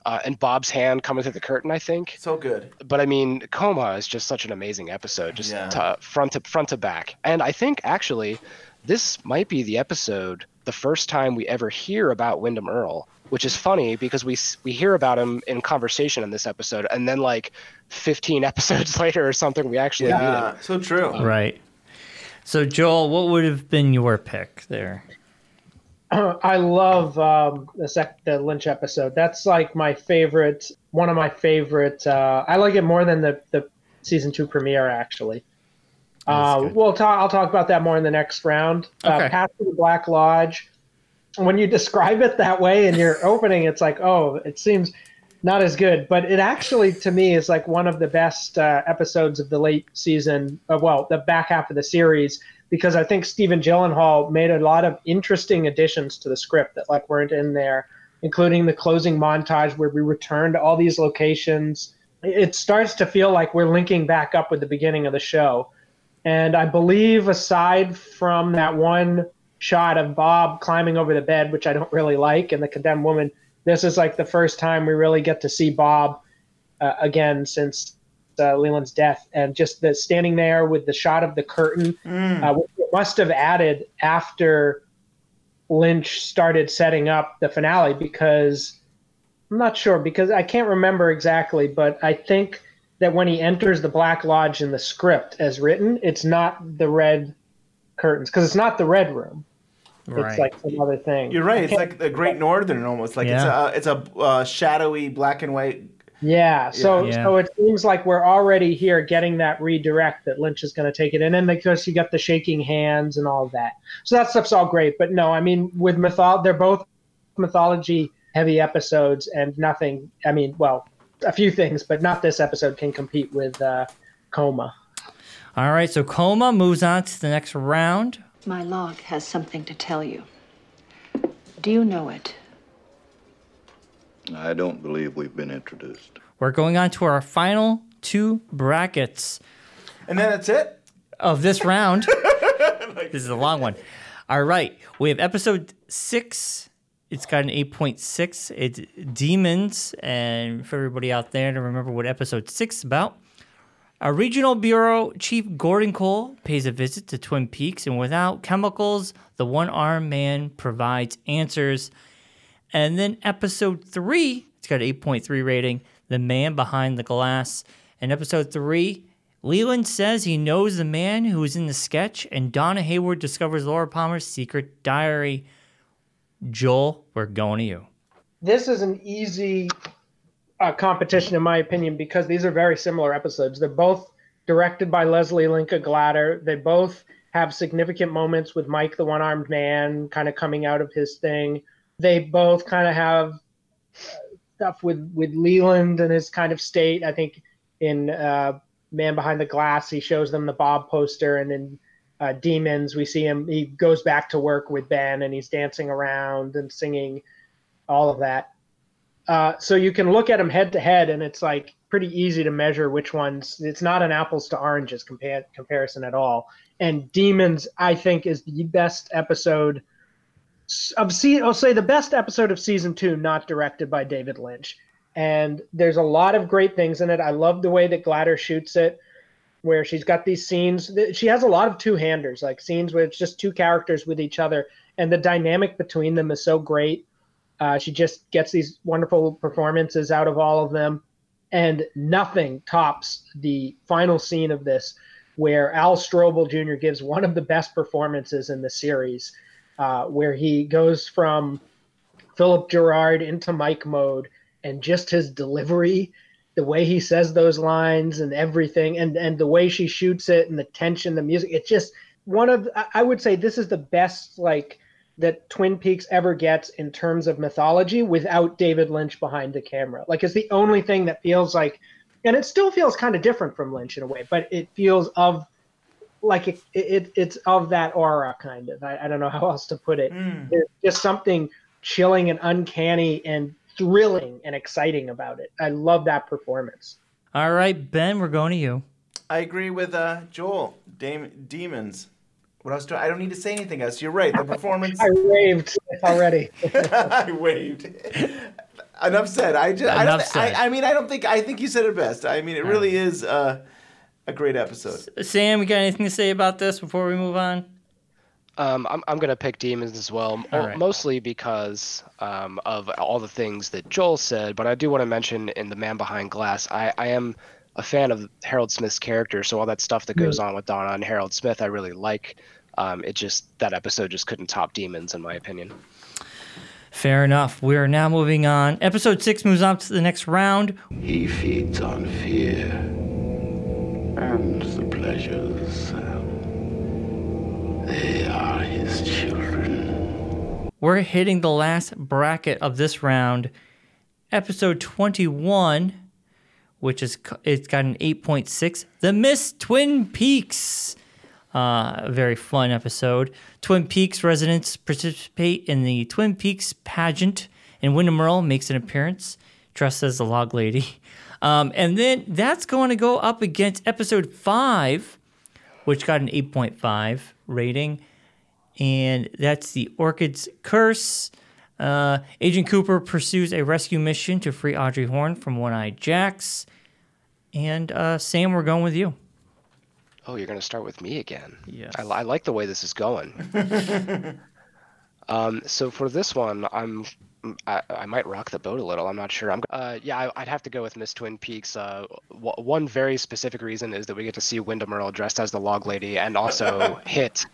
uh, and Bob's hand coming through the curtain. I think. So good. But I mean, Coma is just such an amazing episode, just Yeah. to, front to front to back. And I think actually, this might be the episode, the first time we ever hear about Windom Earle, which is funny because we we hear about him in conversation in this episode, and then like 15 episodes later or something, we actually meet him. Yeah, so true. Right. So Joel, what would have been your pick there? I love um, the sec- the Lynch episode. That's like my favorite, one of my favorite. Uh, I like it more than the the season two premiere actually. Uh, we'll talk. I'll talk about that more in the next round. Okay. Uh, Path to the Black Lodge. When you describe it that way in your opening, it's like, oh, it seems not as good, but it actually, to me, is like one of the best uh, episodes of the late season. Uh, well, the back half of the series, because I think Stephen Gyllenhaal made a lot of interesting additions to the script that like weren't in there, including the closing montage where we return to all these locations it starts to feel like we're linking back up with the beginning of the show. And I believe, aside from that one shot of Bob climbing over the bed, which I don't really like, and the condemned woman, this is like the first time we really get to see Bob uh, again since uh, Leland's death. And just the standing there with the shot of the curtain, Mm. uh, which it must have added after Lynch started setting up the finale because I'm not sure because I can't remember exactly, but I think that when he enters the Black Lodge in the script as written, it's not the red curtains because it's not the red room. Right. It's like some other thing. You're right. It's like the Great Northern almost. Like Yeah. it's a it's a uh, shadowy black and white. Yeah, so Yeah. so it seems like we're already here getting that redirect that Lynch is going to take it, and then because you got the shaking hands and all of that, so that stuff's all great. But no, I mean with mythol, they're both mythology heavy episodes, and nothing. I mean, well, a few things, but not this episode can compete with uh, Coma. All right, so Coma moves on to the next round. My log has something to tell you. Do you know it? I don't believe we've been introduced. We're going on to our final two brackets. And then that's it? Of this round. this is a long one. All right. We have episode six. It's got an 8.6. It's Demons. And for everybody out there to remember what episode six is about, a regional bureau chief Gordon Cole pays a visit to Twin Peaks, and without chemicals, the one armed man provides answers. And then episode three, it's got an 8.3 rating, The Man Behind the Glass. And episode three, Leland says he knows the man who was in the sketch, and Donna Hayward discovers Laura Palmer's secret diary. Joel, we're going to you. This is an easy uh, competition, in my opinion, because these are very similar episodes. They're both directed by Leslie Linka Glatter. They both have significant moments with Mike, the one armed man, kind of coming out of his thing. They both kind of have uh, stuff with, with Leland and his kind of state. I think in uh, Man Behind the Glass, he shows them the Bob poster, and in uh, Demons, we see him. He goes back to work with Ben, and he's dancing around and singing all of that. Uh, so you can look at them head to head, and it's like pretty easy to measure which ones. It's not an apples to oranges compare, comparison at all. And Demons, I think, is the best episode of se- I'll say the best episode of season two, not directed by David Lynch. And there's a lot of great things in it. I love the way that Glatter shoots it, where she's got these scenes. She has a lot of two handers, like scenes where it's just two characters with each other, and the dynamic between them is so great. Uh, she just gets these wonderful performances out of all of them, and nothing tops the final scene of this, where Al Strobel Jr. gives one of the best performances in the series, uh, where he goes from Philip Gerard into Mike mode, and just his delivery, the way he says those lines, and everything, and and the way she shoots it, and the tension, the music, it's just one of I would say this is the best like that Twin Peaks ever gets in terms of mythology without David Lynch behind the camera. Like it's the only thing that feels like, and it still feels kind of different from Lynch in a way, but it feels of like it, it it's of that aura kind of. I, I don't know how else to put it. There's just something chilling and uncanny and thrilling and exciting about it. I love that performance. All right, Ben, we're going to you. I agree with uh, Joel. Dam- demons. What else do I, I don't need to say anything else. You're right. The performance. I waved already. I waved. Enough said. I just. I, don't Enough I, said. I mean, I don't think. I think you said it best. I mean, it really is uh, a great episode. Sam, you got anything to say about this before we move on? Um, I'm, I'm going to pick Demons as well, mo- All right. mostly because um, of all the things that Joel said. But I do want to mention in The Man Behind Glass, I, I am a fan of Harold Smith's character. So all that stuff that goes on with Donna and Harold Smith, I really like. Um, it just that episode just couldn't top Demons, in my opinion. Fair enough. We are now moving on. Episode six moves on to the next round. He feeds on fear and the pleasures. They are his children. We're hitting the last bracket of this round. Episode 21, which is it's got an 8.6. The Miss Twin Peaks. Uh, a very fun episode. Twin Peaks residents participate in the Twin Peaks pageant, and Windom Earle makes an appearance. dressed as the log lady. Um, and then that's going to go up against episode five, which got an 8.5 rating. And that's the Orchid's Curse. Uh, Agent Cooper pursues a rescue mission to free Audrey Horne from One Eye Jacks. And uh, Sam, we're going with you. Oh, you're going to start with me again. Yes. I, I like the way this is going. um, so for this one, I'm I, I might rock the boat a little. I'm not sure. I'm uh, yeah. I, I'd have to go with Miss Twin Peaks. Uh, w- one very specific reason is that we get to see Windom Earle dressed as the log lady and also hit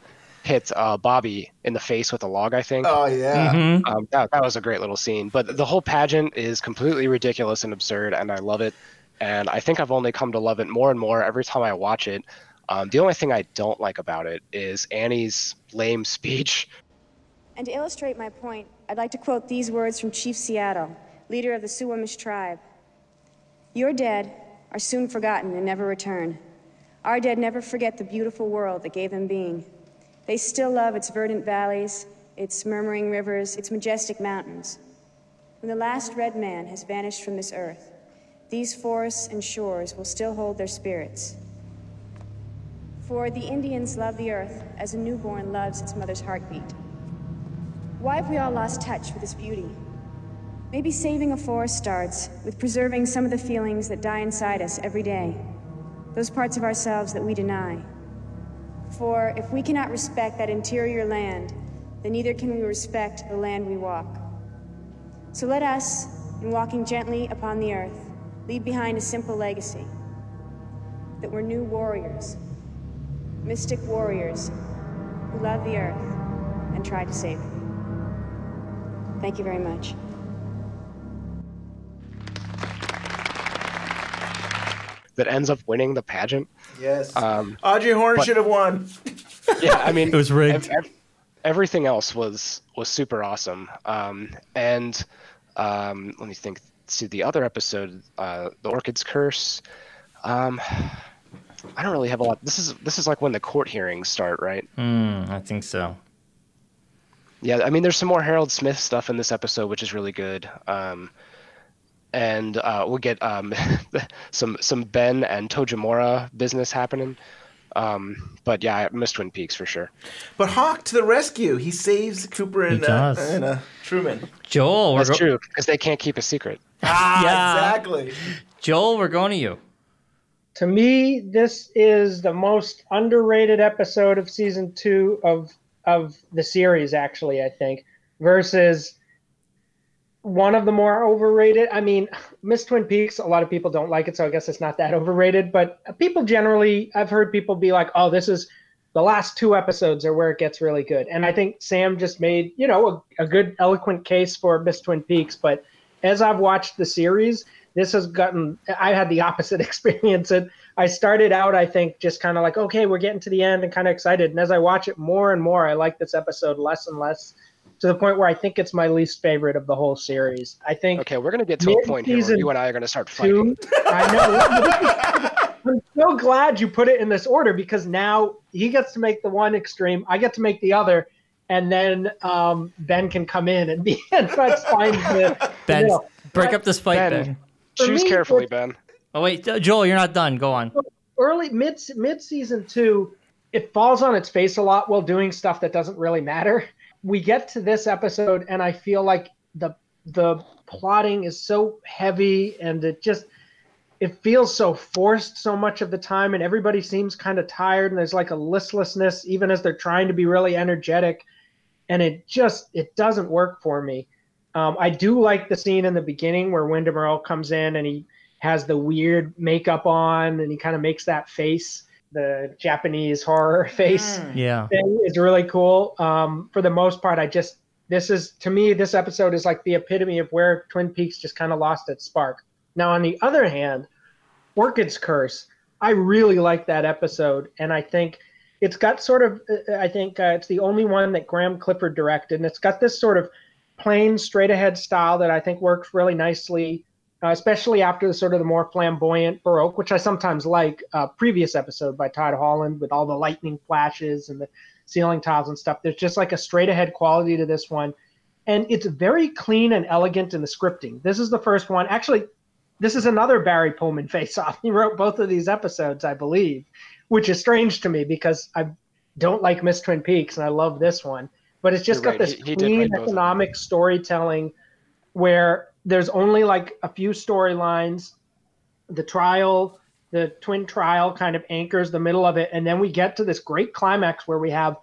hit uh, Bobby in the face with a log. I think. Oh yeah. Mhm. Um, that, that was a great little scene. But the whole pageant is completely ridiculous and absurd, and I love it. And I think I've only come to love it more and more every time I watch it. Um, the only thing I don't like about it is Annie's lame speech. And to illustrate my point, I'd like to quote these words from Chief Seattle, leader of the Suwamish tribe. Your dead are soon forgotten and never return. Our dead never forget the beautiful world that gave them being. They still love its verdant valleys, its murmuring rivers, its majestic mountains. When the last red man has vanished from this earth, these forests and shores will still hold their spirits. For the Indians love the earth as a newborn loves its mother's heartbeat. Why have we all lost touch with its beauty? Maybe saving a forest starts with preserving some of the feelings that die inside us every day, those parts of ourselves that we deny. For if we cannot respect that interior land, then neither can we respect the land we walk. So let us, in walking gently upon the earth, leave behind a simple legacy that we're new warriors, mystic warriors who love the earth and try to save it. Thank you very much. that ends up winning the pageant. Yes. Um, Audrey Horne but- should have won. yeah, I mean, It was rigged. ev- ev- everything else was was super awesome. Um, and um, let me think. See the other episode, uh, the Orchid's Curse. Um, I don't really have a lot. This is this is like when the court hearings start, right? Hmm, I think so. Yeah, I mean, there's some more Harold Smith stuff in this episode, which is really good. Um, and uh, we'll get um, some some Ben and Tojamura business happening. Um, but yeah, I miss Twin Peaks for sure. But Hawk to the rescue. He saves Cooper and, uh, and uh, Truman. Joel, That's go- true because they can't keep a secret. Ah, Yeah. exactly. Joel, we're going to you. To me, this is the most underrated episode of season two of of the series. Actually, I think versus one of the more overrated. I mean, Miss Twin Peaks. A lot of people don't like it, so I guess it's not that overrated. But people generally, I've heard people be like, "Oh, this is." The last two episodes are where it gets really good, and I think Sam just made you know a, a good, eloquent case for Miss Twin Peaks. But as I've watched the series, this has gotten I had the opposite experience. It I started out, I think, just kind of like, okay, we're getting to the end and kind of excited. And as I watch it more and more, I like this episode less and less to the point where I think it's my least favorite of the whole series. I think Okay, we're gonna get to a point here where you and I are gonna start fighting. two, I know. I'm so glad you put it in this order because now he gets to make the one extreme, I get to make the other, and then um, Ben can come in and be and try to find the, the Ben, middle. break up this fight, Ben, Ben. Choose me, carefully, it's- Ben. Oh wait, uh, Joel, you're not done. Go on. early mid mid season two, it falls on its face a lot while doing stuff that doesn't really matter. We get to this episode, and I feel like the the plotting is so heavy, and it just it feels so forced so much of the time, and everybody seems kind of tired, and there's like a listlessness even as they're trying to be really energetic, and it just it doesn't work for me. Um, I do like the scene in the beginning where Windom Earle comes in and he has the weird makeup on and he kind of makes that face, the Japanese horror face Yeah. thing is really cool. Um, for the most part, I just this is to me this episode is like the epitome of where Twin Peaks just kind of lost its spark. Now, on the other hand, Orchid's Curse, I really like that episode, and I think it's got sort of uh, I think uh, it's the only one that Graeme Clifford directed, and it's got this sort of plain, straight ahead style that I think works really nicely. Uh, especially after the sort of the more flamboyant Baroque, which I sometimes like. Uh, previous episode by Todd Holland with all the lightning flashes and the ceiling tiles and stuff. There's just like a straight ahead quality to this one. and it's very clean and elegant in the scripting. This is the first one. Actually, this is another Barry Pullman face-off. He wrote both of these episodes, I believe, which is strange to me because I don't like Miss Twin Peaks and I love this one. But it's just You're got right. this He- he clean write both of them. economic storytelling where there's only like a few storylines. The trial, the twin trial kind of anchors the middle of it. And then we get to this great climax where we have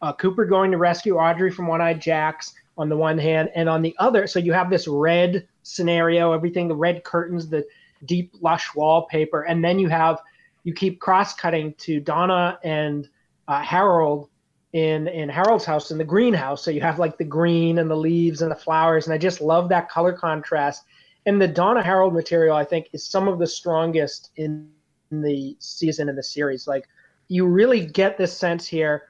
uh, Cooper going to rescue Audrey from One Eyed Jacks on the one hand, and on the other, so you have this red scenario, everything, the red curtains, the deep, lush wallpaper, and then you have you keep cross cutting to Donna and uh, Harold in in Harold's house in the greenhouse. So you have like the green and the leaves and the flowers, and I just love that color contrast. And the Donna Harold material, I think, is some of the strongest in, in the season in the series. Like you really get this sense here.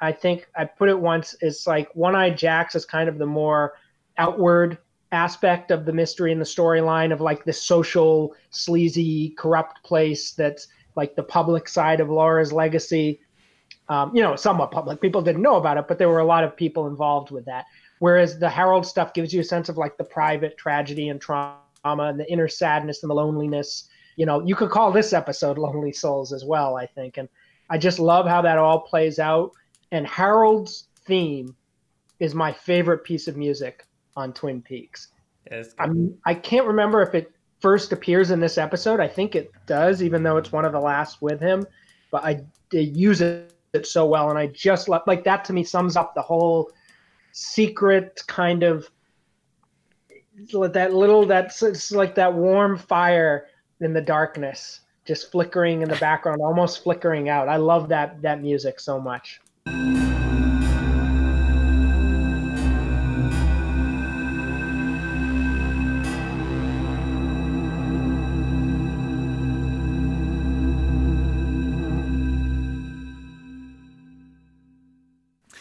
I think I put it once. It's like One Eye Jacks is kind of the more outward aspect of the mystery and the storyline of like this social, sleazy, corrupt place that's like the public side of Laura's legacy. Um, you know, somewhat public. People didn't know about it, but there were a lot of people involved with that. Whereas the Harold stuff gives you a sense of like the private tragedy and trauma and the inner sadness and the loneliness. You know, you could call this episode Lonely Souls as well, I think. And I just love how that all plays out. And Harold's theme is my favorite piece of music on Twin Peaks. I'm, I can't remember if it first appears in this episode. I think it does, even though it's one of the last with him. But I use it, it so well, and I just love like that. To me, sums up the whole secret kind of that little that's like that warm fire in the darkness, just flickering in the background, almost flickering out. I love that that music so much.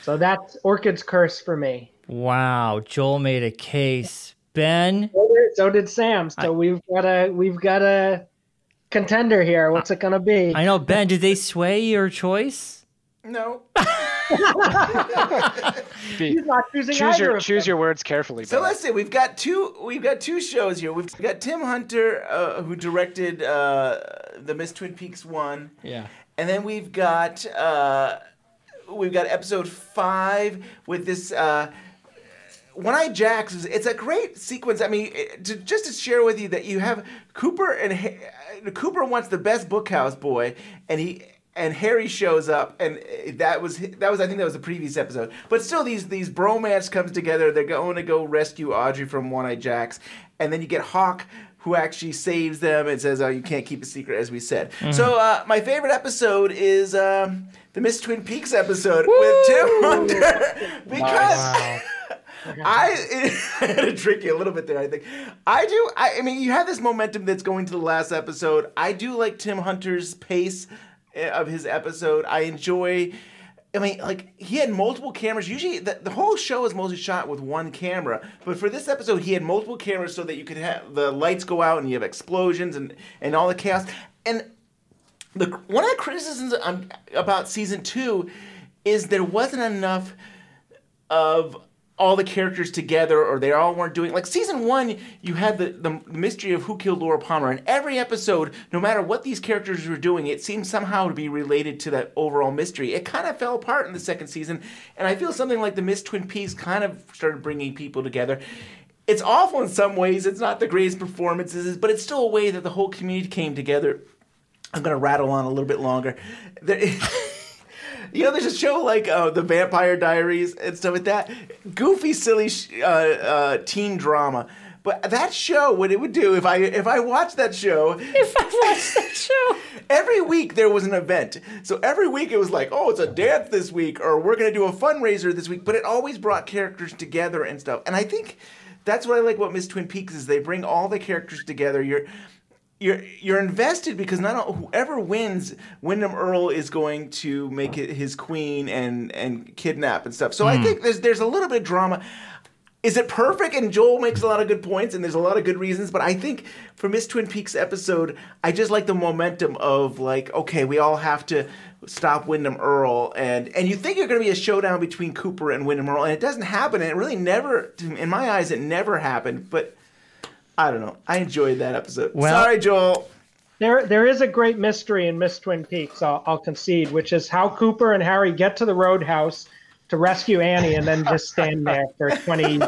So that's Orchid's Curse for me. Wow, Joel made a case. Ben, So did, Sam. So we've got a we've got a contender here. What's it gonna be? I know Ben. Did they sway your choice? No. He's not choosing choose your of choose them. your words carefully. So Ben. let's see. We've got two. We've got two shows here. We've got Tim Hunter, uh, who directed uh, the Miss Twin Peaks one, Yeah. and then we've got uh, we've got episode five with this. Uh, one Eye Jacks it's a great sequence. I mean, to, just to share with you that you have Cooper and Ha- Cooper wants the best bookhouse boy, and he and Harry shows up, and uh, that was that was I think that was the previous episode. But still, these these bromance comes together. They're going to go rescue Audrey from One Eye Jacks, and then you get Hawk. Who actually saves them and says, "Oh, you can't keep a secret," as we said. So, uh, my favorite episode is um, the Miss Twin Peaks episode with Tim Hunter because I I had to trick you a little bit there. I think I do. I, I mean, you have this momentum that's going to the last episode. I do like Tim Hunter's pace eh, of his episode. I enjoy. I mean, like he had multiple cameras. Usually, the, the whole show is mostly shot with one camera, but for this episode, he had multiple cameras so that you could have the lights go out and you have explosions and and all the chaos. And the one of the criticisms about season two is there wasn't enough of all the characters together or they all weren't doing like season one you had the, the mystery of who killed laura palmer. And every episode no matter what these characters were doing it seemed somehow to be related to that overall mystery. It kind of fell apart in the second season and i feel something like the miss twin peaks kind of started bringing people together. It's awful in some ways. It's not the greatest performances but it's still a way that the whole community came together i'm going to rattle on a little bit longer there, You know, there's a show like uh, The Vampire Diaries and stuff like that. Goofy, silly sh- uh, uh, teen drama. But that show, what it would do if I if I watched that show, if I watched that show, every week there was an event. So every week it was like, oh, it's a dance this week, or we're gonna do a fundraiser this week. But it always brought characters together and stuff. And I think that's what I like about Miss Twin Peaks is they bring all the characters together. You're you're you're invested because not all, whoever wins, Windom Earle is going to make it his queen and and kidnap and stuff. So I Hmm. think there's there's a little bit of drama. is it perfect? And Joel makes a lot of good points, and there's a lot of good reasons. But I think for Miss Twin Peaks episode, I just like the momentum of like, okay, we all have to stop Windom Earle, and and you think you're going to be a showdown between Cooper and Windom Earle, and it doesn't happen. And it really never, in my eyes, it never happened. But I don't know. I enjoyed that episode. Well- Sorry, Joel. There, there is a great mystery in Miss Twin Peaks. I'll, I'll concede, which is how Cooper and Harry get to the roadhouse to rescue Annie, and then just stand there for twenty.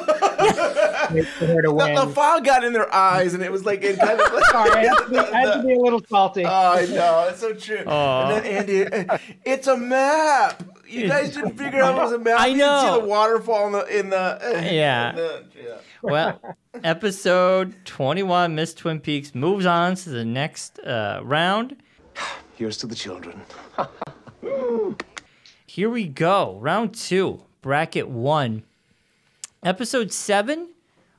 for her to win. The, the fog got in their eyes, and it was like it kind of. Like, Sorry, I had, to be, I had to be a little salty. Oh, I know. It's so true. Aw. And then Andy, it's a map. You guys didn't figure out it was a map. I You didn't know. see the waterfall in the in the. uh, Yeah. in the- yeah. Well, episode 21, Miss Twin Peaks, moves on to the next uh, round. Here's to the children. Here we go. Round two, bracket one. Episode seven,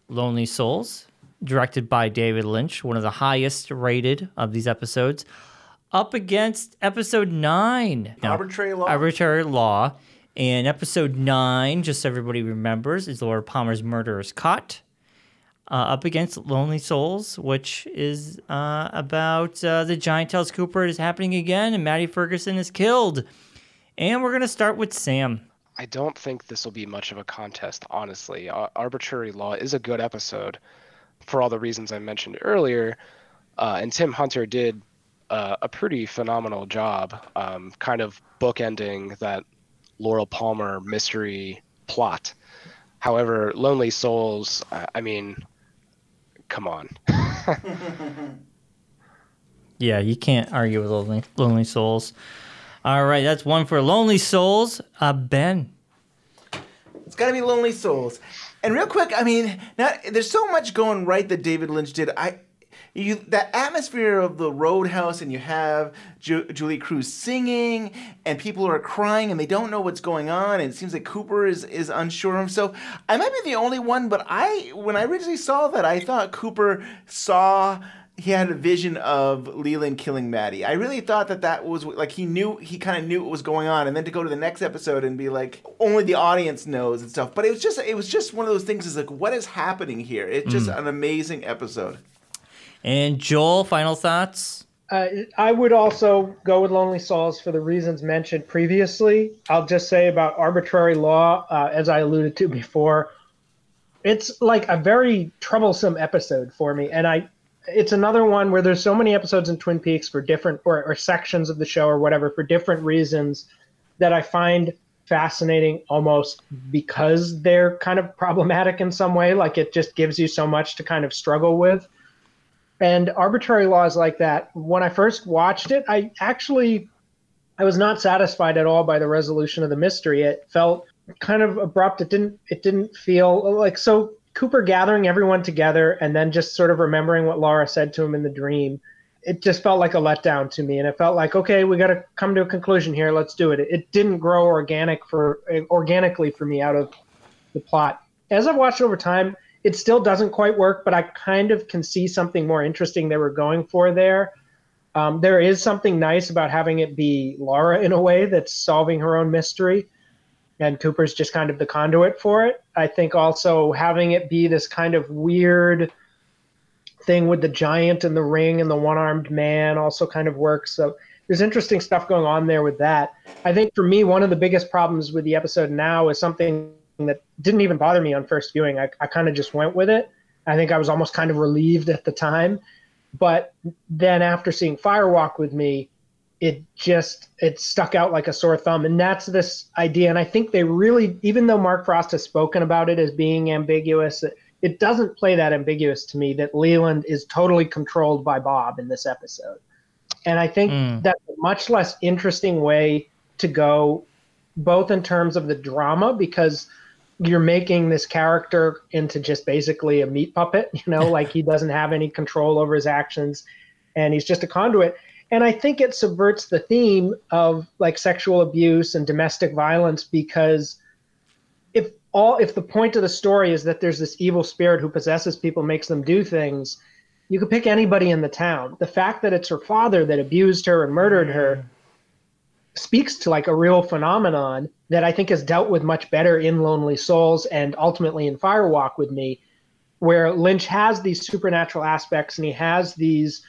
Lonely Souls, directed by David Lynch, one of the highest rated of these episodes. Up against episode nine, No, Arbitrary Law? Arbitrary Law. And episode nine, just so everybody remembers, is Laura Palmer's Murder is Caught. Uh, up against Lonely Souls, which is uh, about uh, the giant tells Cooper it is happening again and Maddie Ferguson is killed. And we're going to start with Sam. I don't think this will be much of a contest, honestly. Ar- Arbitrary Law is a good episode for all the reasons I mentioned earlier. Uh, and Tim Hunter did uh, a pretty phenomenal job, um, kind of bookending that Laura Palmer mystery plot. However, Lonely Souls, I, I mean, come on. Yeah, you can't argue with Lonely, lonely Souls. All right, that's one for Lonely Souls. Uh, ben. It's got to be Lonely Souls. And real quick, I mean, now there's so much going right that David Lynch did. I, you that atmosphere of the Roadhouse, and you have Ju- Julee Cruise singing, and people are crying, and they don't know what's going on, and it seems like Cooper is is unsure of himself. I might be the only one, but I when I originally saw that, I thought Cooper saw. He had a vision of Leland killing Maddie. I really thought that that was like he knew he kind of knew what was going on, and then to go to the next episode and be like, only the audience knows and stuff. But it was just it was just one of those things. Is like, what is happening here? It's just Mm. an amazing episode. And Joel, final thoughts? Uh, I would also go with Lonely Souls for the reasons mentioned previously. I'll just say about arbitrary law, uh, as I alluded to before, it's like a very troublesome episode for me, and I. It's another one where there's so many episodes in Twin Peaks for different or, or sections of the show or whatever for different reasons that I find fascinating almost because they're kind of problematic in some way. Like it just gives you so much to kind of struggle with and arbitrary laws like that when i first watched it i actually i was not satisfied at all by the resolution of the mystery. It felt kind of abrupt. It didn't it didn't feel like so cooper gathering everyone together and then just sort of remembering what laura said to him in the dream it just felt like a letdown to me. And it felt like okay we got to come to a conclusion here. Let's do it. It didn't grow organic for organically for me out of the plot. As i've watched over time it still doesn't quite work, but I kind of can see something more interesting they were going for there. Um, there is something nice about having it be Laura in a way that's solving her own mystery, and Cooper's just kind of the conduit for it. I think also having it be this kind of weird thing with the giant and the ring and the one armed man also kind of works. So there's interesting stuff going on there with that. I think for me, one of the biggest problems with the episode now is something that didn't even bother me on first viewing. I, I kind of just went with it. I think I was almost kind of relieved at the time. But then after seeing Fire Walk with Me, it just it stuck out like a sore thumb. And that's this idea. And I think they really, even though Mark Frost has spoken about it as being ambiguous, it, it doesn't play that ambiguous to me that Leland is totally controlled by Bob in this episode. And I think Mm. that's a much less interesting way to go, both in terms of the drama, because you're making this character into just basically a meat puppet, you know, like he doesn't have any control over his actions and he's just a conduit. And I think it subverts the theme of like sexual abuse and domestic violence because if all if the point of the story is that there's this evil spirit who possesses people, makes them do things, you could pick anybody in the town. The fact that it's her father that abused her and murdered her speaks to like a real phenomenon that I think is dealt with much better in Lonely Souls and ultimately in Fire Walk with Me, where Lynch has these supernatural aspects and he has these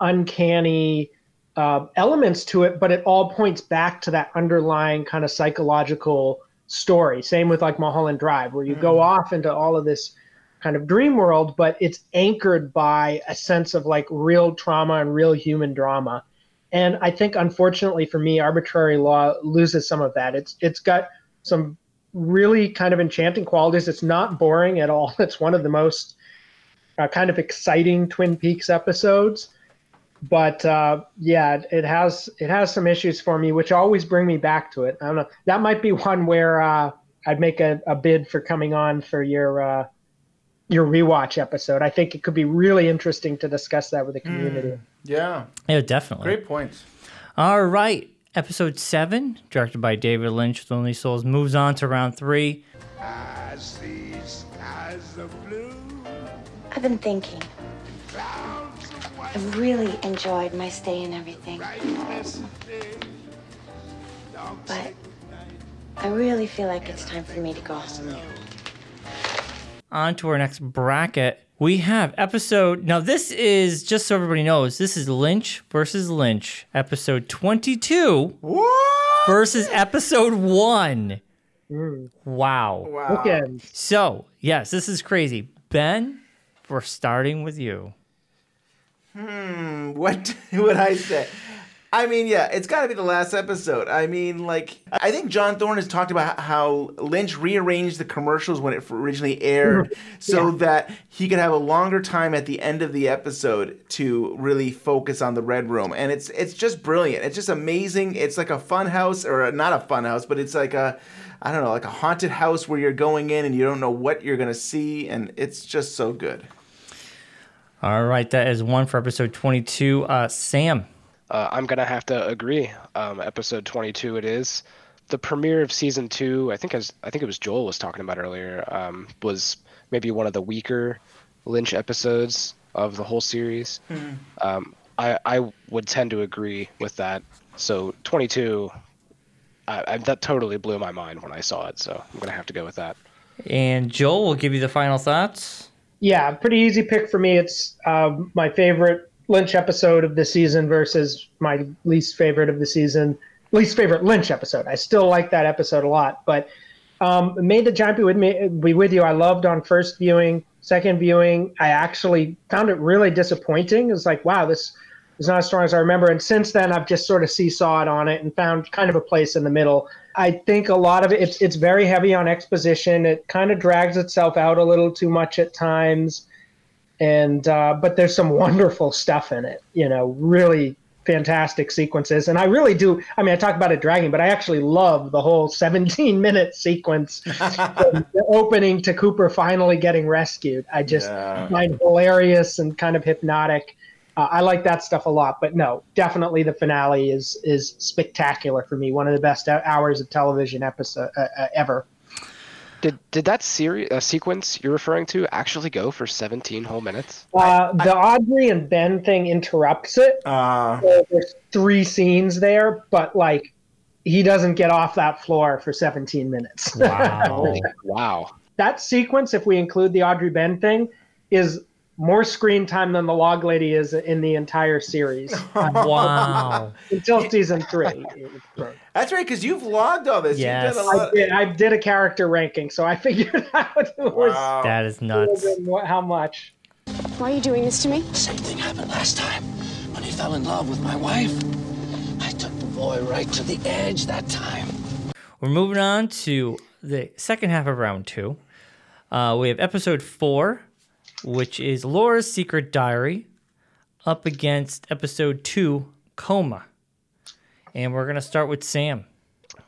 uncanny uh, elements to it, but it all points back to that underlying kind of psychological story. Same with like Mulholland Drive, where you mm. go off into all of this kind of dream world, but it's anchored by a sense of like real trauma and real human drama. And I think, unfortunately for me, arbitrary law loses some of that. It's it's got some really kind of enchanting qualities. It's not boring at all. It's one of the most uh, kind of exciting Twin Peaks episodes but uh, yeah, it has it has some issues for me, which always bring me back to it. I don't know. That might be one where uh, I'd make a, a, bid for coming on for your uh, your rewatch episode. I think it could be really interesting to discuss that with the community. Mm, yeah, yeah, definitely. Great points. All right, episode seven, directed by David Lynch, with Lonely Souls, moves on to round three. I see skies of blue. I've been thinking. I've really enjoyed my stay and everything. But I really feel like it's time for me to go home On to our next bracket. We have episode. Now, this is just so everybody knows this is Lynch versus Lynch, episode 22 what? versus episode 1. Mm. Wow. Wow. Okay. So, yes, this is crazy. Ben, we're starting with you. Hmm, what would I say? I mean, yeah, it's got to be the last episode. I mean, like, I think John Thorne has talked about how Lynch rearranged the commercials when it originally aired so yeah. that he could have a longer time at the end of the episode to really focus on the Red Room. And it's it's just brilliant. It's just amazing. It's like a fun house, or not a fun house, but it's like a, I don't know, like a haunted house where you're going in and you don't know what you're going to see. And it's just so good. All right, that is one for episode 22. Uh, Sam. Uh, I'm gonna have to agree. Um, episode 22, it is the premiere of season two. I think as I think it was Joel was talking about earlier. Um, was maybe one of the weaker Lynch episodes of the whole series. Mm-hmm. Um, I I would tend to agree with that. So 22, I, I, that totally blew my mind when I saw it. So I'm gonna have to go with that. And Joel will give you the final thoughts. Yeah, pretty easy pick for me. It's uh, my favorite Lynch episode of the season versus my least favorite of the season. Least favorite Lynch episode. I still like that episode a lot, but um, made the giant be with me be with you. I loved on first viewing, second viewing. I actually found it really disappointing. It was like, wow, this is not as strong as I remember. And since then, I've just sort of seesawed on it and found kind of a place in the middle. I think a lot of it it's it's very heavy on exposition. It kind of drags itself out a little too much at times, and uh, but there's some wonderful stuff in it. You know, really fantastic sequences, and I really do. I mean, I talk about it dragging, but I actually love the whole 17 minute sequence, the opening to Cooper finally getting rescued. I just yeah. find hilarious and kind of hypnotic. Uh, I like that stuff a lot, but no, definitely the finale is is spectacular for me. One of the best hours of television episode uh, uh, ever. Did did that series uh, sequence you're referring to actually go for 17 whole minutes? Uh, the Audrey and Ben thing interrupts it. Uh, so there's three scenes there, but like he doesn't get off that floor for 17 minutes. Wow! wow! That sequence, if we include the Audrey Ben thing, is more screen time than the log lady is in the entire series. wow. Until season three. That's right, because you've logged all this. Yes. I did, I did a character ranking, so I figured out it was wow. that is nuts. how much. Why are you doing this to me? Same thing happened last time when he fell in love with my wife. I took the boy right to the edge that time. We're moving on to the second half of round two. Uh, we have episode four, which is Laura's Secret Diary, up against episode two, Coma. And we're going to start with Sam.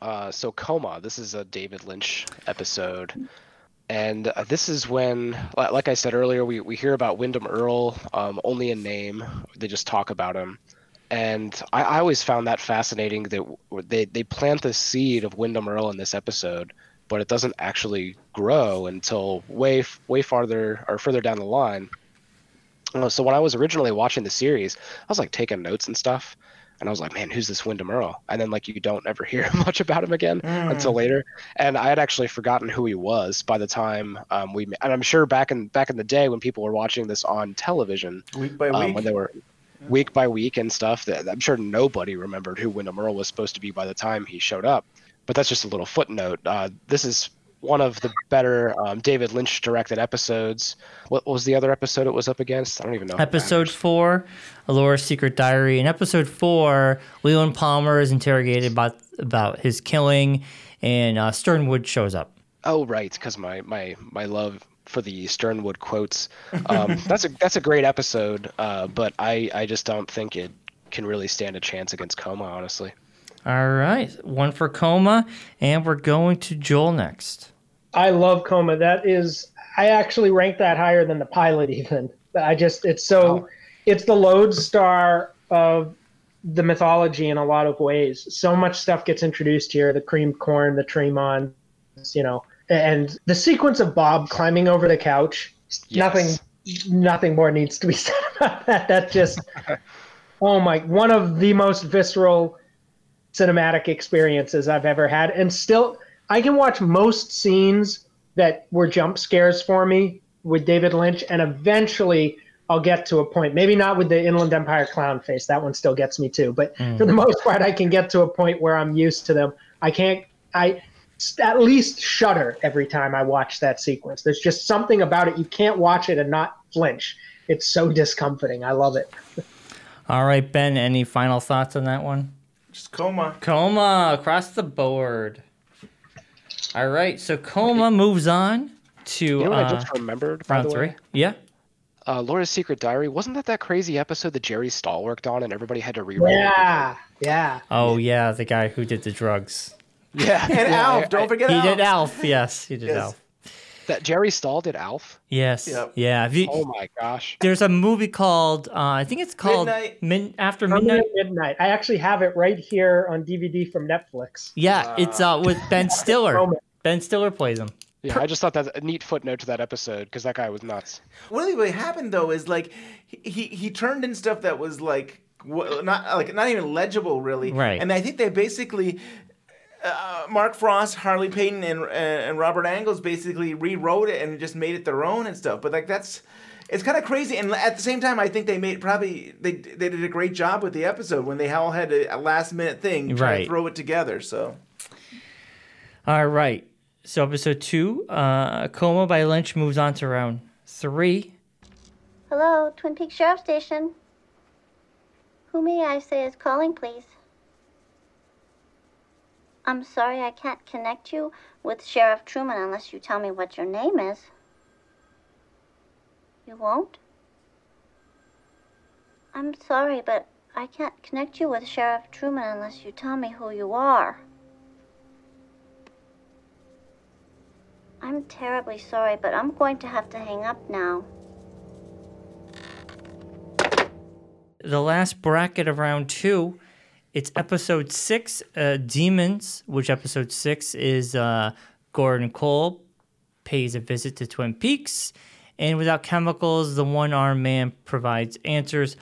Uh, so, Coma, this is a David Lynch episode. And uh, this is when, like I said earlier, we, we hear about Windom Earle um, only in name. They just talk about him. And I, I always found that fascinating that they, they plant the seed of Windom Earle in this episode but it doesn't actually grow until way way farther or further down the line. Uh, so when I was originally watching the series, I was like taking notes and stuff. And I was like, man, who's this Windom Earle? And then like you don't ever hear much about him again Mm. until later. And I had actually forgotten who he was by the time um, we. And I'm sure back in back in the day when people were watching this on television, Week by um, week. when they were week by week and stuff, that I'm sure nobody remembered who Windom Earle was supposed to be by the time he showed up. But that's just a little footnote. Uh, this is one of the better um, David Lynch directed episodes. What was the other episode it was up against? I don't even know. Episode four, Alora's Secret Diary. In episode four, Leland Palmer is interrogated about about his killing, and uh, Sternwood shows up. Oh right, because my my my love for the Sternwood quotes. Um, that's a that's a great episode, uh, but I I just don't think it can really stand a chance against Coma, honestly. All right, one for Coma, and we're going to Joel next. I love Coma. That is, I actually rank that higher than the pilot. Even I just, it's so, it's the lodestar of the mythology in a lot of ways. So much stuff gets introduced here: the cream corn, the Tremonds, you know, and the sequence of Bob climbing over the couch. Nothing, nothing more needs to be said about that. That just, oh my, one of the most visceral cinematic experiences I've ever had. And still, I can watch most scenes that were jump scares for me with David Lynch, and eventually I'll get to a point. Maybe not with the Inland Empire clown face. That one still gets me too. But Mm. for the most part, I can get to a point where I'm used to them. I can't. I at least shudder every time I watch that sequence. There's just something about it. You can't watch it and not flinch. It's so discomforting. I love it. All right, Ben, any final thoughts on that one? Just Coma. Coma across the board. All right, so Coma moves on to You know what uh, I just remembered, by round the three. way? Yeah. Uh, Laura's Secret Diary wasn't that that crazy episode that Jerry Stahl worked on, and everybody had to rewrite it? Yeah, yeah. Oh yeah, the guy who did the drugs. Yeah, And Yeah, Alf, I- don't I- forget He Alf. did Alf. Yes, he did Yes. Alf. That Jerry Stahl did Alf. Yes. Yep. Yeah. You, Oh my gosh. There's a movie called uh, I think it's called Midnight. Min- After Midnight. Midnight. Midnight. I actually have it right here on DVD from Netflix. Yeah, it's uh with Ben Stiller. Ben Stiller plays him. Yeah, I just thought that's a neat footnote to that episode because that guy was nuts. What really happened though is like he he, he turned in stuff that was like not like not even legible really. Right. And I think they basically. Uh, Mark Frost, Harley Peyton, and and Robert Engels basically rewrote it and just made it their own and stuff. But like that's, it's kind of crazy. And at the same time, I think they made probably they they did a great job with the episode when they all had a, a last minute thing try Right. to throw it together. So All right. So episode two, uh, Coma by Lynch moves on to round three. Hello, Twin Peaks Sheriff Station. Who may I say is calling, please? I'm sorry I can't connect you with Sheriff Truman unless you tell me what your name is. You won't? I'm sorry, but I can't connect you with Sheriff Truman unless you tell me who you are. I'm terribly sorry, but I'm going to have to hang up now. The last bracket of round two, it's episode six, uh, Demons, which episode six is uh, Gordon Cole pays a visit to Twin Peaks, and without chemicals, the one armed man provides answers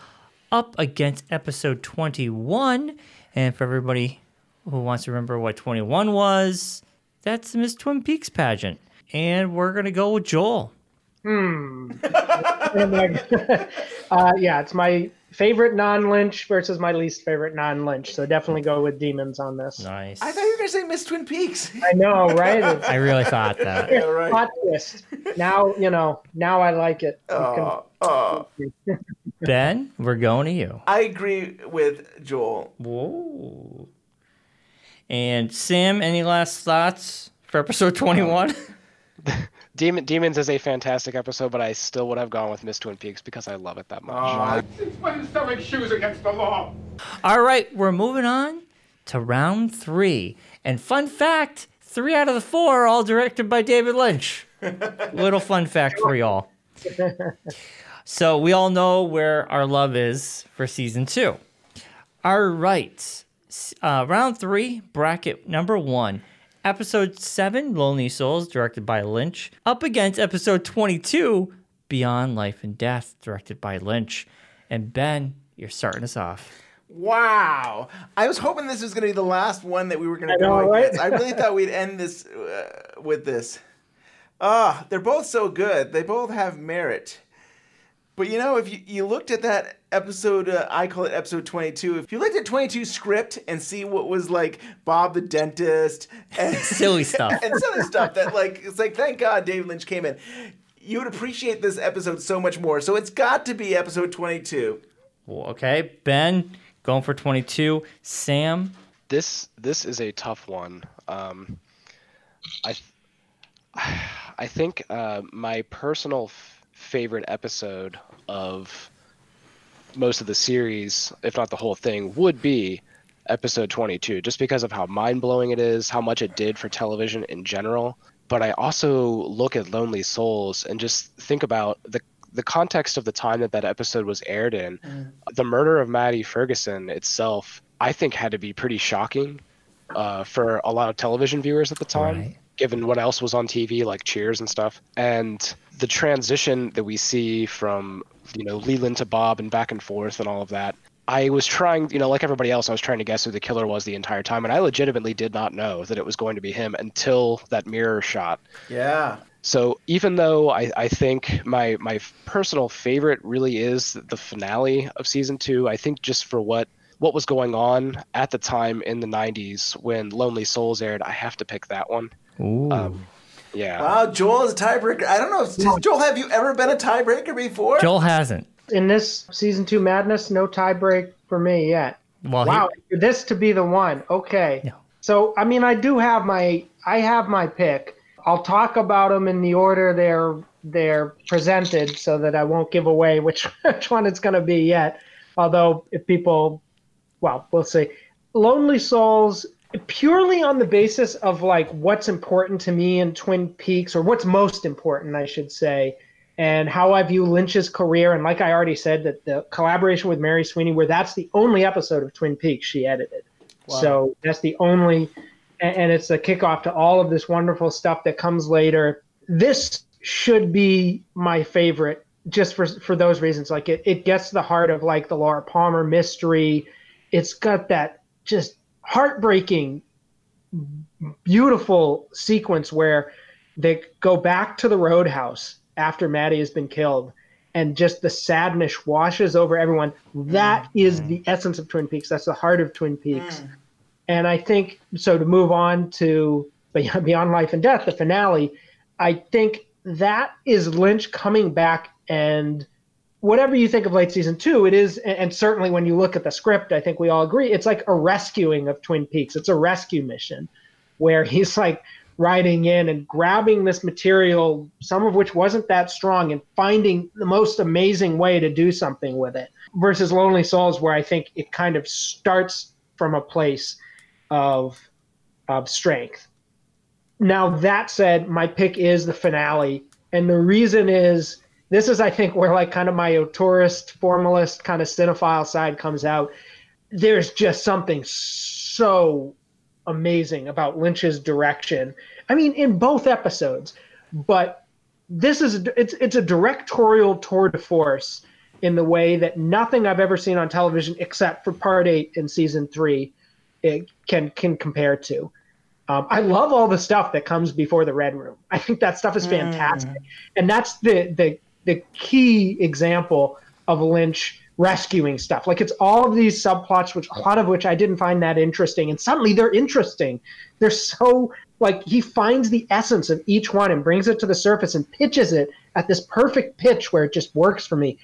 up against episode 21. And for everybody who wants to remember what 21 was, that's the Miss Twin Peaks pageant. And we're going to go with Joel. Hmm. uh, yeah, it's my favorite non-Lynch versus my least favorite non-Lynch. So definitely go with Demons on this. Nice. I thought you were gonna say Miss Twin Peaks. I know, right? I really thought that. Yeah, right. Plot twist. Now you know. Now I like it. You Oh, oh. Ben, we're going to you. I agree with Joel. Whoa. And Sam, any last thoughts for episode 21? Demon, Demons is a fantastic episode, but I still would have gone with Miss Twin Peaks because I love it that much. When selling shoes against the law. All right, we're moving on to round three. And fun fact three out of the four are all directed by David Lynch. Little fun fact for y'all. So we all know where our love is for season two. All right. Uh, round three, bracket number one. Episode seven, Lonely Souls, directed by Lynch, up against episode 22, Beyond Life and Death, directed by Lynch. And Ben, you're starting us off. Wow. I was hoping this was going to be the last one that we were going to go right? I really thought we'd end this uh, with this. Ah, they're both so good. They both have merit. But you know, if you, you looked at that episode, uh, I call it episode 22, if you looked at 22 script and see what was like Bob the dentist and Silly stuff. and silly stuff that like, it's like, thank God David Lynch came in. You would appreciate this episode so much more. So it's got to be episode 22. Well, okay, Ben going for 22. Sam, this this is a tough one. Um, I I think uh, my personal f- favorite episode of most of the series, if not the whole thing, would be episode 22, just because of how mind blowing it is, how much it did for television in general. But I also look at Lonely Souls and just think about the the context of the time that that episode was aired in. The murder of Maddie Ferguson itself, I think, had to be pretty shocking uh, for a lot of television viewers at the time, given what else was on TV, like Cheers and stuff. And the transition that we see from, you know, Leland to Bob and back and forth and all of that. I was trying, you know, like everybody else, I was trying to guess who the killer was the entire time, and I legitimately did not know that it was going to be him until that mirror shot. Yeah. So even though I, I think my my personal favorite really is the finale of season two, I think just for what what was going on at the time in the '90s when Lonely Souls aired, I have to pick that one. Ooh. Um, yeah. Wow, Joel is a tiebreaker. I don't know. If, Joel, have you ever been a tiebreaker before? Joel hasn't. In this season two madness, no tiebreak for me yet. Well, wow, for this to be the one. Okay. So I mean, I do have my I have my pick. I'll talk about them in the order they're they're presented, so that I won't give away which which one it's going to be yet. Although if people, well, we'll see. Lonely Souls purely on the basis of like what's important to me in Twin Peaks, or what's most important, I should say, and how I view Lynch's career. And like I already said, that the collaboration with Mary Sweeney, where that's the only episode of Twin Peaks she edited. Wow. So that's the only, and, and it's a kickoff to all of this wonderful stuff that comes later. This should be my favorite just for for those reasons. Like it, it gets to the heart of like the Laura Palmer mystery. It's got that just heartbreaking, beautiful sequence where they go back to the roadhouse after Maddie has been killed, and just the sadness washes over everyone. That mm-hmm. is the essence of Twin Peaks. That's the heart of Twin Peaks. Mm. And I think so. To move on to Beyond Beyond Life and Death, the finale, I think that is Lynch coming back and whatever you think of late season two, it is, and certainly when you look at the script, I think we all agree, it's like a rescuing of Twin Peaks. It's a rescue mission where he's like riding in and grabbing this material, some of which wasn't that strong, and finding the most amazing way to do something with it. Versus Lonely Souls, where I think it kind of starts from a place of of strength. Now that said, my pick is the finale, and the reason is this is I think where like kind of my tourist formalist kind of cinephile side comes out. There's just something so amazing about Lynch's direction. I mean, in both episodes, but this is it's it's a directorial tour de force in the way that nothing I've ever seen on television except for Part Eight in season three it can can compare to. Um, I love all the stuff that comes before the Red Room. I think that stuff is fantastic, and that's the the the key example of Lynch rescuing stuff. Like it's all of these subplots, which a lot of which I didn't find that interesting, and suddenly they're interesting. They're so like he finds the essence of each one and brings it to the surface and pitches it at this perfect pitch where it just works for me.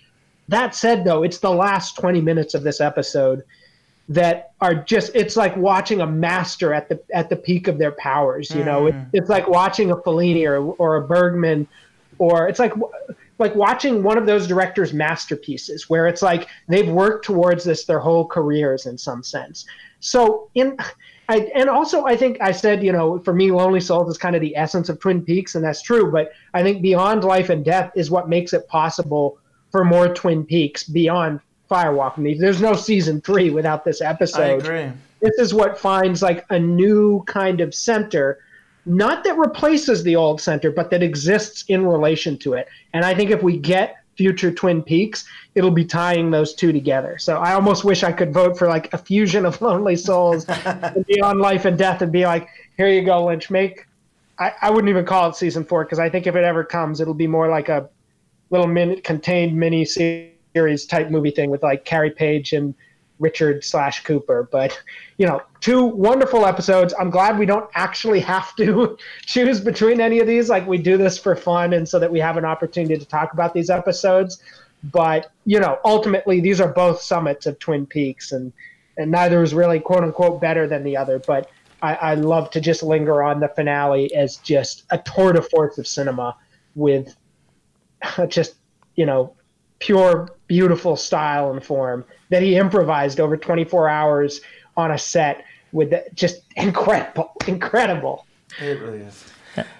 That said, though, it's the last 20 minutes of this episode that are just it's like watching a master at the at the peak of their powers you know mm. it, it's like watching a Fellini or, or a Bergman or it's like like watching one of those directors masterpieces where it's like they've worked towards this their whole careers in some sense so in I, and also I think I said you know for me Lonely Souls is kind of the essence of Twin Peaks and that's true but I think Beyond Life and Death is what makes it possible for more Twin Peaks beyond Fire Walk Me. There's no season three without this episode. I agree. This is what finds like a new kind of center, not that replaces the old center, but that exists in relation to it. And I think if we get future Twin Peaks, it'll be tying those two together. So I almost wish I could vote for like a fusion of Lonely Souls and Beyond Life and Death and be like, here you go, Lynch, make. I, I wouldn't even call it season four because I think if it ever comes, it'll be more like a little minute contained mini series type movie thing with like Carrie Page and Richard slash Cooper. But you know, two wonderful episodes. I'm glad we don't actually have to choose between any of these. Like we do this for fun and so that we have an opportunity to talk about these episodes. But you know, ultimately, these are both summits of Twin Peaks, and and neither is really quote unquote better than the other. But I, I love to just linger on the finale as just a tour de force of cinema with just you know pure beautiful style and form that he improvised over 24 hours on a set with the, just incredible incredible It really is.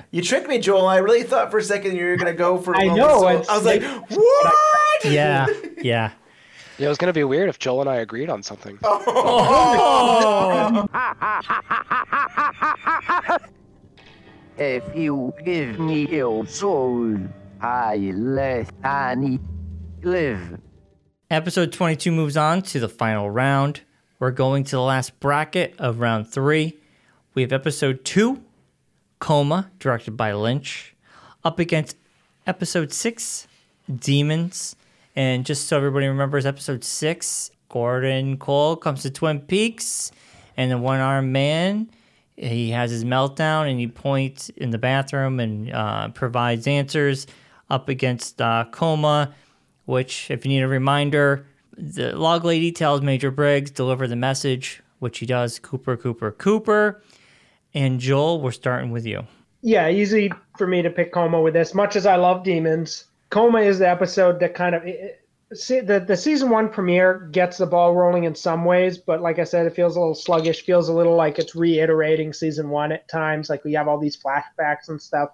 You tricked me, Joel. I really thought for a second you were gonna go for. I know, Soul. I was like, like- what? Yeah, yeah. Yeah, it was gonna be weird if Joel and I agreed on something. Oh. If you give me your soul, I let Annie live. Episode 22 moves on to the final round. We're going to the last bracket of round three. We have episode two, Coma, directed by Lynch, up against episode six, Demons. And just so everybody remembers, episode six, Gordon Cole comes to Twin Peaks, and the one armed man, he has his meltdown and he points in the bathroom and uh, provides answers up against uh, Coma which, if you need a reminder, the log lady tells Major Briggs deliver the message, which he does. Cooper, Cooper, Cooper. And Joel, we're starting with you. yeah easy for me to pick coma with this much as i love demons coma is the episode that kind of see the, the season one premiere gets the ball rolling in some ways but like i said it feels a little sluggish feels a little like it's reiterating season one at times like we have all these flashbacks and stuff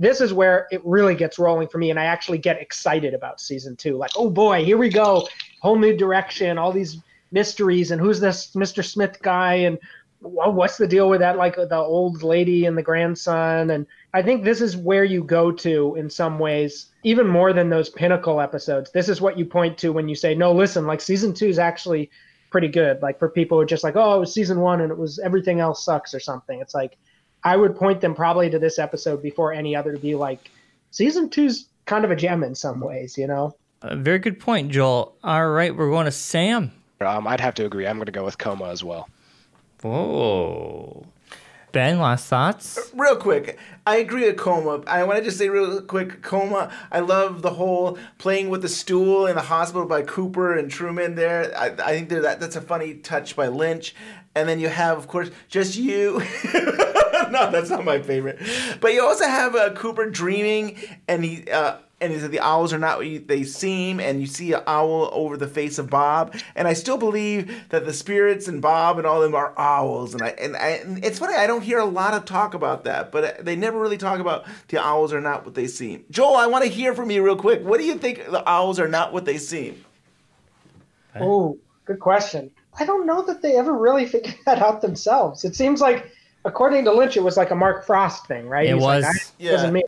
this is where it really gets rolling for me and i actually get excited about season two. Like oh boy here we go. Whole new direction all these mysteries and who's this mr smith guy and what's the deal with that like the old lady and the grandson? And i think this is where you go to in some ways even more than those pinnacle episodes. This is what you point to when you say no listen like season two is actually pretty good. Like for people who are just like oh it was season one and it was everything else sucks or something. It's like i would point them probably to this episode before any other to be like season two's kind of a gem in some ways you know A very good point, Joel. All right, we're going to Sam. Um, I'd have to agree. I'm gonna go with Coma as well. Whoa. Ben, last thoughts? Real quick, I agree with Coma. I want to just say real quick, Coma. I love the whole playing with the stool in the hospital by Cooper and Truman. There, I, I think that that's a funny touch by Lynch. And then you have, of course, just you. no, that's not my favorite. But you also have uh, Cooper dreaming, and he uh, and he said the owls are not what you, they seem, and you see an owl over the face of Bob. And I still believe that the spirits and Bob and all of them are owls. And I and, I, and it's funny I don't hear a lot of talk about that, but they never really talk about the owls are not what they seem. Joel, I want to hear from you real quick. What do you think the owls are not what they seem? Oh, good question. I don't know that they ever really figured that out themselves. It seems like, according to Lynch, it was like a Mark Frost thing, right? It He's like, was. "I- it Yeah. wasn't me.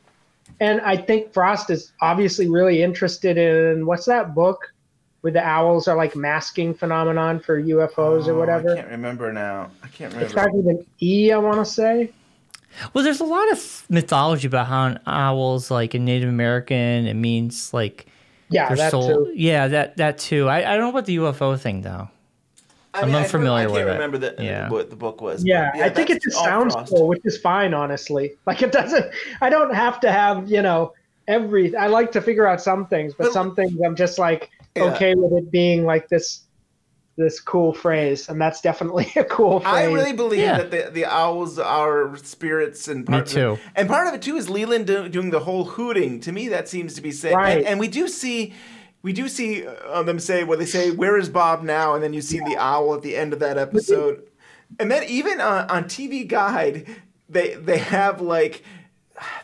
And I think Frost is obviously really interested in what's that book where the owls are like masking phenomenon for UFOs or oh, whatever. I can't remember now. I can't It remember. starts with an E, I want to say. Well, there's a lot of mythology about how an owl's like a Native American. It means like Yeah, their that soul. too. Yeah, that that too. I, I don't know about the UFO thing though. I I'm mean, I unfamiliar can't with it. remember the, Yeah. what the book was. Yeah, but I think it that's just all sounds Frost. cool, which is fine, honestly. Like it doesn't. I don't have to have you know every. I like to figure out some things, but some things I'm just like Yeah. okay with it being like this, this cool phrase, and that's definitely a cool phrase. I really believe Yeah. that the, the owls are spirits, and part Me too. Of it, and part of it too is Leland do, doing the whole hooting. To me, that seems to be saying, Right. and, and we do see, we do see uh, them say what they say. Where is Bob now? And then you see the owl at the end of that episode, and then even uh, on TV Guide, they they have like.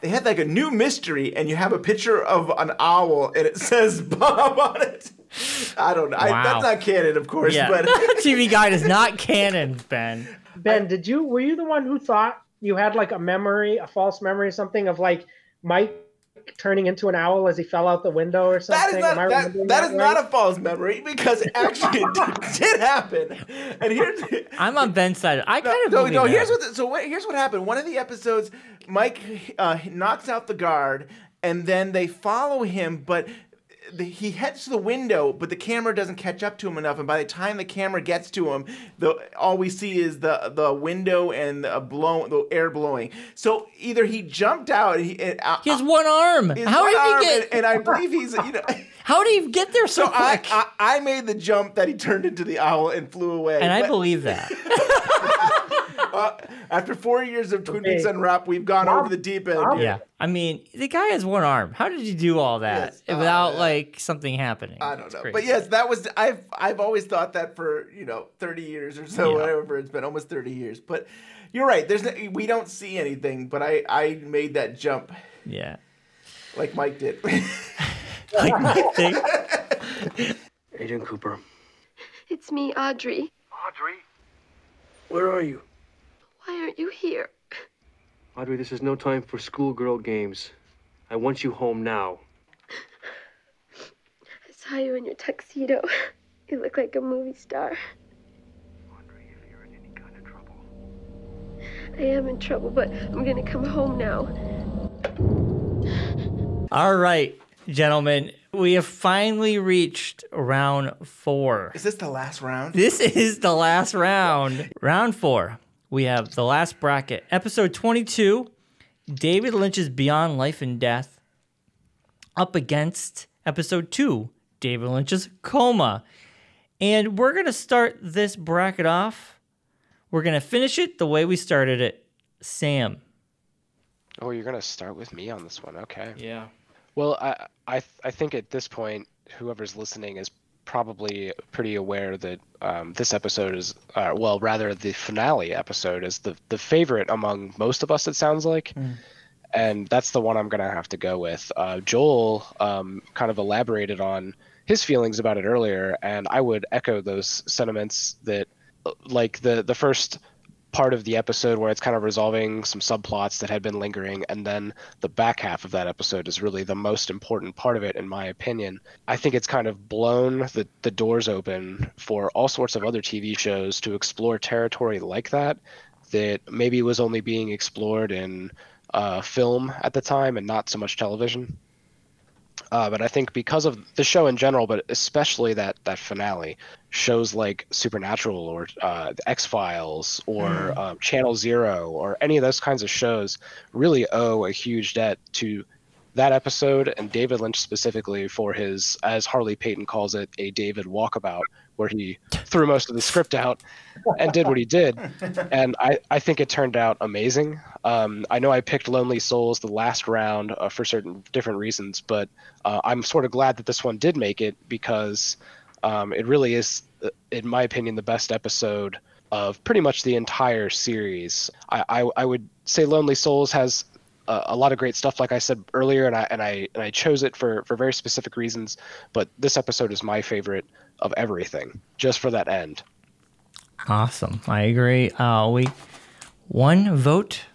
They had like a new mystery, and you have a picture of an owl, and it says Bob on it. I don't know. I, Wow. that's not canon, of course, Yeah, but TV Guide is not canon, Ben. Ben, did you were you the one who thought you had like a memory, a false memory, or something of like Mike Mike turning into an owl as he fell out the window or something? That is not Am I that, that is right? not a false memory because actually it did, did happen. And here's I'm on Ben's side. I kind of no, no. that. Here's what. So what, here's what happened. One of the episodes, Mike uh, knocks out the guard, and then they follow him, but. The, he heads to the window, but the camera doesn't catch up to him enough. And by the time the camera gets to him, the all we see is the the window and the blow the air blowing. So either he jumped out. He, and, uh, He has one arm. his How one did arm, he get? And, and I believe he's you know. How did he get there so, So I, quick? I I made the jump that he turned into the owl and flew away. and I believe that. uh, after four years of Twin Okay. Peaks Unwrapped, we've gone Bob- over the deep end. Bob- yeah. I mean, the guy has one arm. How did you do all that Yes. Oh, without yeah. like something happening? I don't It's know, crazy. but yes, that was I've I've always thought that for you know thirty years or so, Yeah. whatever it's been, almost thirty years. But you're right. There's no, we don't see anything, but I I made that jump Yeah. like Mike did. Like my thing. Agent Cooper, It's me, Audrey. Audrey? where are you? Why aren't you here? Audrey, this is no time for schoolgirl games. I want you home now. I saw you in your tuxedo. You look like a movie star. I am in trouble, but I'm gonna come home now. All right, gentlemen, we have finally reached round four. Is this the last round? This is the last round. Round four. We have the last bracket, episode 22, David Lynch's Beyond Life and Death, up against episode two, David Lynch's Coma. And we're going to start this bracket off. We're going to finish it the way we started it. Sam. Oh, you're gonna start with me on this one. Okay. Yeah. Well, I I I think at this point, whoever's listening is probably pretty aware that um, this episode is, uh, well, rather the finale episode is the the favorite among most of us. It sounds like, and that's the one I'm gonna have to go with. Uh, Joel um, kind of elaborated on his feelings about it earlier, and I would echo those sentiments. That uh, like the the first part of the episode where it's kind of resolving some subplots that had been lingering and then the back half of that episode is really the most important part of it in my opinion. I think it's kind of blown the, the doors open for all sorts of other tv shows to explore territory like that that maybe was only being explored in uh, film at the time and not so much television uh, but I think because of the show in general, but especially that that finale, shows like Supernatural or uh, the X Files or Mm. um, Channel Zero or any of those kinds of shows really owe a huge debt to that episode and David Lynch specifically for his, as Harley Peyton calls it, a David walkabout, where he threw most of the script out and did what he did. And I, I think it turned out amazing. Um, I know I picked Lonely Souls the last round uh, for certain different reasons, but uh, I'm sort of glad that this one did make it because um, it really is, uh, in my opinion, the best episode of pretty much the entire series. I, I, I would say Lonely Souls has a, a lot of great stuff, like I said earlier, and I and I and I chose it for for very specific reasons. But this episode is my favorite of everything, just for that end. Awesome. I agree. Uh, we one vote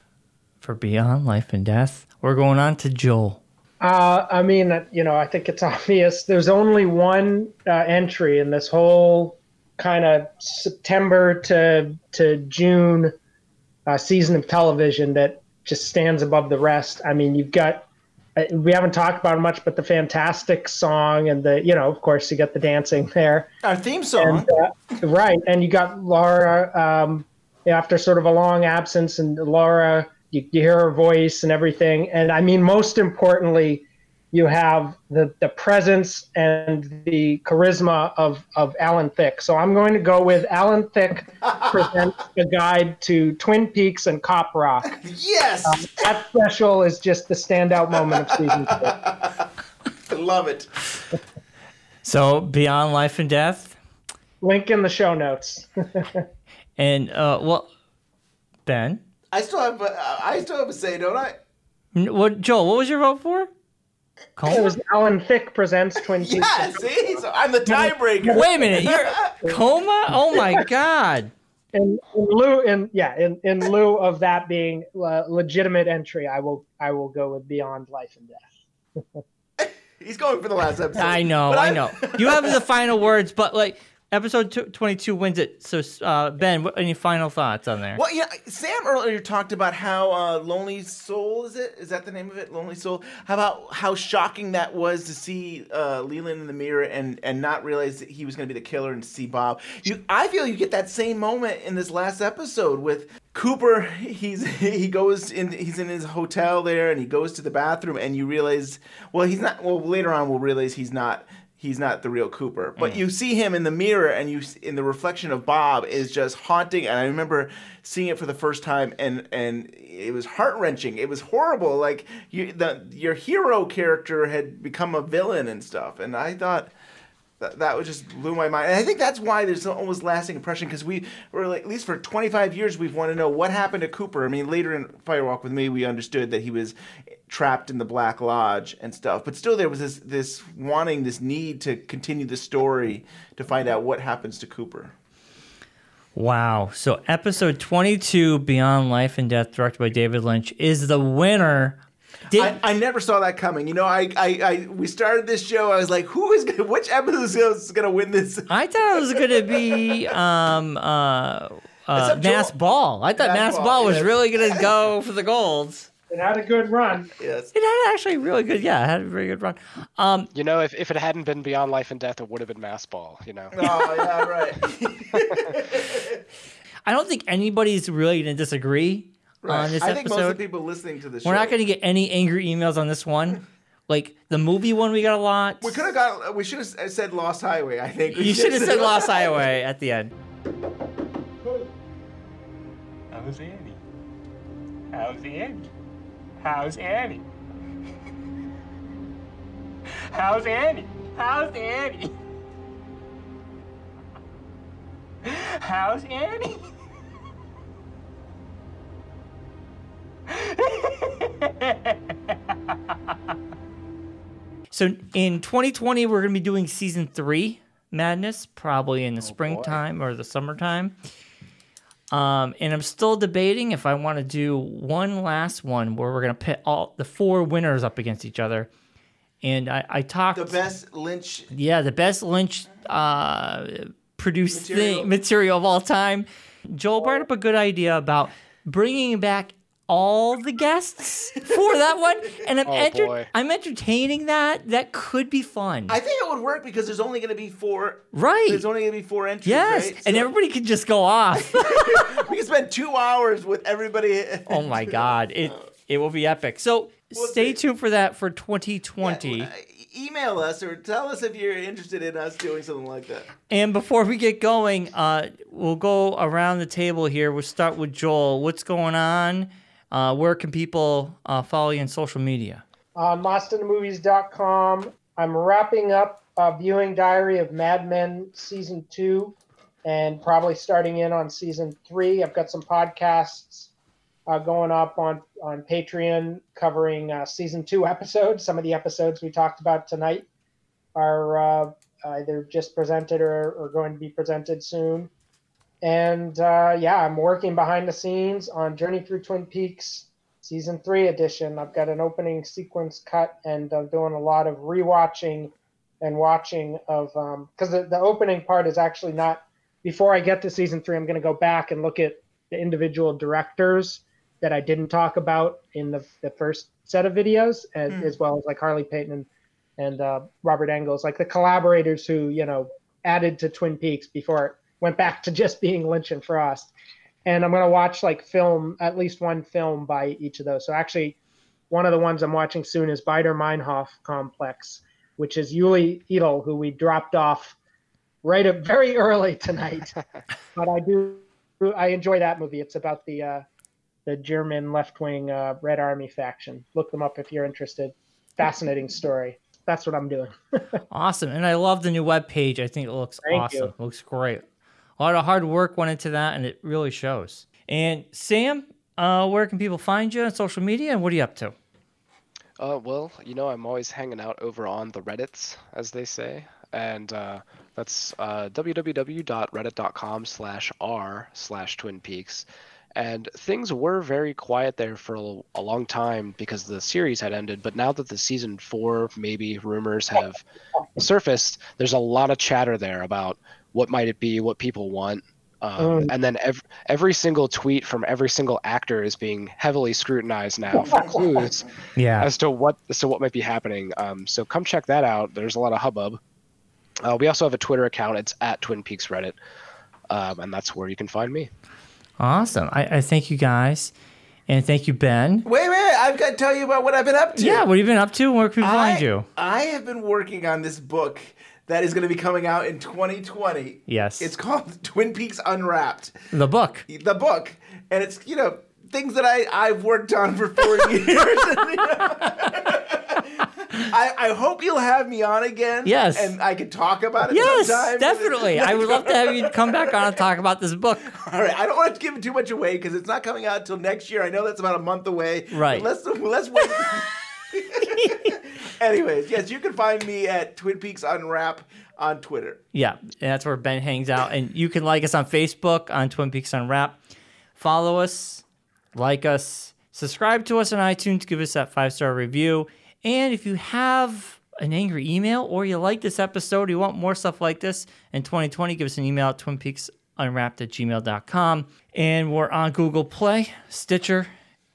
for Beyond Life and Death. We're going on to Joel. Uh, I mean, you know, I think it's obvious. There's only one uh, entry in this whole kind of September to to June uh, season of television that just stands above the rest. I mean, you've got uh, we haven't talked about it much, but the fantastic song and the you know, of course, you got the dancing there. Our theme song. And, uh, right, and you got Laura um, after sort of a long absence, and Laura, you, you hear her voice and everything. And I mean, most importantly, you have the the presence and the charisma of of Alan Thicke. So I'm going to go with Alan Thicke presents a guide to Twin Peaks and Cop Rock. Yes, Um, that special is just the standout moment of season two. I love it. So Beyond Life and Death, Link in the show notes. and uh, well, Ben, I still have a, I still have a say, don't I? what Joel? What was your vote for? It was Alan Thicke presents Twin Peaks. Yeah, see, so I'm the tiebreaker. Wait a minute, you're coma? Oh my god! in, in lieu in yeah in, in lieu of that being uh, legitimate entry i will i will go with beyond life and death He's going for the last episode. I know, But I know. You have the final words, but like episode tw- 22 wins it. So, uh, Ben, what, any final thoughts on there? Well, yeah, Sam earlier talked about how uh, Lonely Soul is it? Is that the name of it? Lonely Soul. How about how shocking that was to see uh, Leland in the mirror and and not realize that he was going to be the killer and see Bob. You, I feel you get that same moment in this last episode with Cooper. He's he goes in. He's in his hotel there, and he goes to the bathroom, and you realize, well, he's not. Well, later on, we'll realize he's not he's not the real Cooper. But Mm. you see him in the mirror, and you in the reflection of Bob is just haunting. And I remember seeing it for the first time, and and it was heart wrenching. It was horrible. Like you, the your hero character had become a villain and stuff. And I thought. That, that was just blew my mind, and I think that's why there's an almost lasting impression because we were like, at least for 25 years we've wanted to know what happened to Cooper. I mean, later in Fire Walk with Me, we understood that he was trapped in the Black Lodge and stuff, but still there was this this wanting, this need to continue the story to find out what happens to Cooper. Wow. So, episode 22, Beyond Life and Death, directed by David Lynch, is the winner. I, I never saw that coming. You know, I, I, I we started this show. I was like, who is gonna, which episode is going to win this? I thought it was going to be um, uh, uh, Masked Ball. I thought Masked Ball, Ball was yes. really going to go for the golds. It had a good run. Yes. It had actually really good, yeah, it had a very good run. Um, You know, if, if it hadn't been Beyond Life and Death, it would have been Masked Ball. You know. Oh yeah, right. I don't think anybody's really going to disagree on this I think most of the people listening to the show. We're not going to get any angry emails on this one. Like the movie one, we got a lot. We could have got. We should have said Lost Highway. I think We You should have said Lost Highway at the end. How's Annie? How's Annie? How's Annie? How's Annie? How's Annie? How's Annie? So in 2020, we're going to be doing season three, Madness, probably Oh, in the oh, springtime or the summertime. Um, and I'm still debating if I want to do one last one where we're going to pit all the four winners up against each other. And I, I talked The best Lynch. yeah, the best Lynch uh, produced Material. thing material of all time. Joel brought up a good idea about bringing back all the guests for that one, and I'm Oh, enter- I'm entertaining that. That could be fun. I think it would work because there's only going to be four. Right. There's only going to be four entries. yes, right? and So everybody can just go off. we can spend two hours with everybody. oh my god, it it will be epic. So stay tuned for that for 2020. Email us or tell us if you're interested in us doing something like that. And before we get going, uh, we'll go around the table here. We'll start with Joel. What's going on? Uh, where can people uh, follow you on social media? on LostInTheMovies.com. I'm wrapping up uh, viewing Diary of Mad Men season two, and probably starting in on season three. I've got some podcasts uh, going up on on Patreon covering uh, season two episodes. Some of the episodes we talked about tonight are uh, either just presented or, or going to be presented soon. And uh, yeah, I'm working behind the scenes on Journey Through Twin Peaks season three edition. I've got an opening sequence cut, and I'm doing a lot of rewatching and watching of because the, the opening part is actually not. Before I get to season three, I'm going to go back and look at the individual directors that I didn't talk about in the, the first set of videos, as, Hmm. as well as like Harley Peyton and, and uh, Robert Engels, like the collaborators who you know added to Twin Peaks before went back to just being Lynch and Frost. And I'm gonna watch like film, at least one film by each of those. So actually, one of the ones I'm watching soon is Baader Meinhof Complex, which is Uli Edel, who we dropped off right up very early tonight. but I do, I enjoy that movie. It's about the uh, the German left wing uh, Red Army faction. Look them up if you're interested. Fascinating story. That's what I'm doing. Awesome. And I love the new webpage. I think it looks Thank awesome. you. It looks great. A lot of hard work went into that, and it really shows. And Sam, uh, where can people find you on social media, and what are you up to? Uh, well, you know, I'm always hanging out over on the Reddits, as they say, and uh, that's uh, www.reddit.com slash r slash Twin Peaks. And things were very quiet there for a, a long time because the series had ended. But now that the season four, maybe rumors have surfaced, there's a lot of chatter there about what might it be, what people want. Um, Um, and then ev- every single tweet from every single actor is being heavily scrutinized now for clues Yeah. as to what as to what might be happening. Um, so come check that out. There's a lot of hubbub. Uh, we also have a Twitter account. It's at Twin Peaks Reddit, um, and that's where you can find me. Awesome. I, I thank you guys. And thank you, Ben. Wait, wait, I've got to tell you about what I've been up to. Yeah, what have you been up to? Where can we find you? I have been working on this book that is going to be coming out in 2020. Yes. It's called Twin Peaks Unwrapped. The book. The book. And it's, you know, things that I, I've worked on for four years. You know? I, I hope you'll have me on again. Yes. And I can talk about it Yes, sometime. definitely. I would love to have you come back on and talk about this book. All right, I don't want to give too much away because it's not coming out until next year. I know that's about a month away. Right. Let's let's wait. Anyways, yes, you can find me at Twin Peaks Unwrap on Twitter. Yeah, that's where Ben hangs out. And you can like us on Facebook on Twin Peaks Unwrap. Follow us, like us, subscribe to us on iTunes, give us that five star review. And if you have an angry email or you like this episode, you want more stuff like this in 2020, give us an email at twinpeaksunwrapped at gmail.com. And we're on Google Play, Stitcher,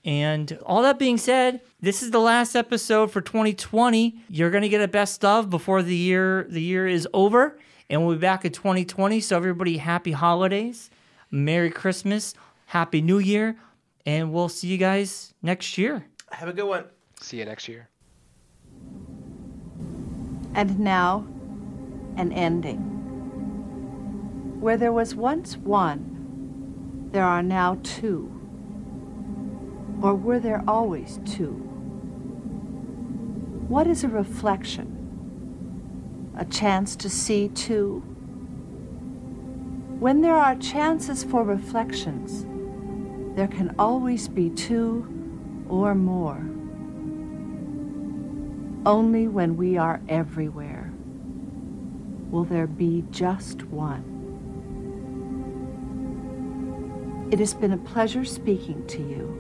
and all that being said, this is the last episode for 2020. You're gonna get a best of before the year the year is over, and we'll be back in 2020. So everybody, happy holidays, Merry Christmas, Happy New Year, and we'll see you guys next year. Have a good one. See you next year. And now, an ending. Where there was once one, there are now two. Or were there always two? What is a reflection? A chance to see two? When there are chances for reflections, there can always be two or more. Only when we are everywhere will there be just one. It has been a pleasure speaking to you.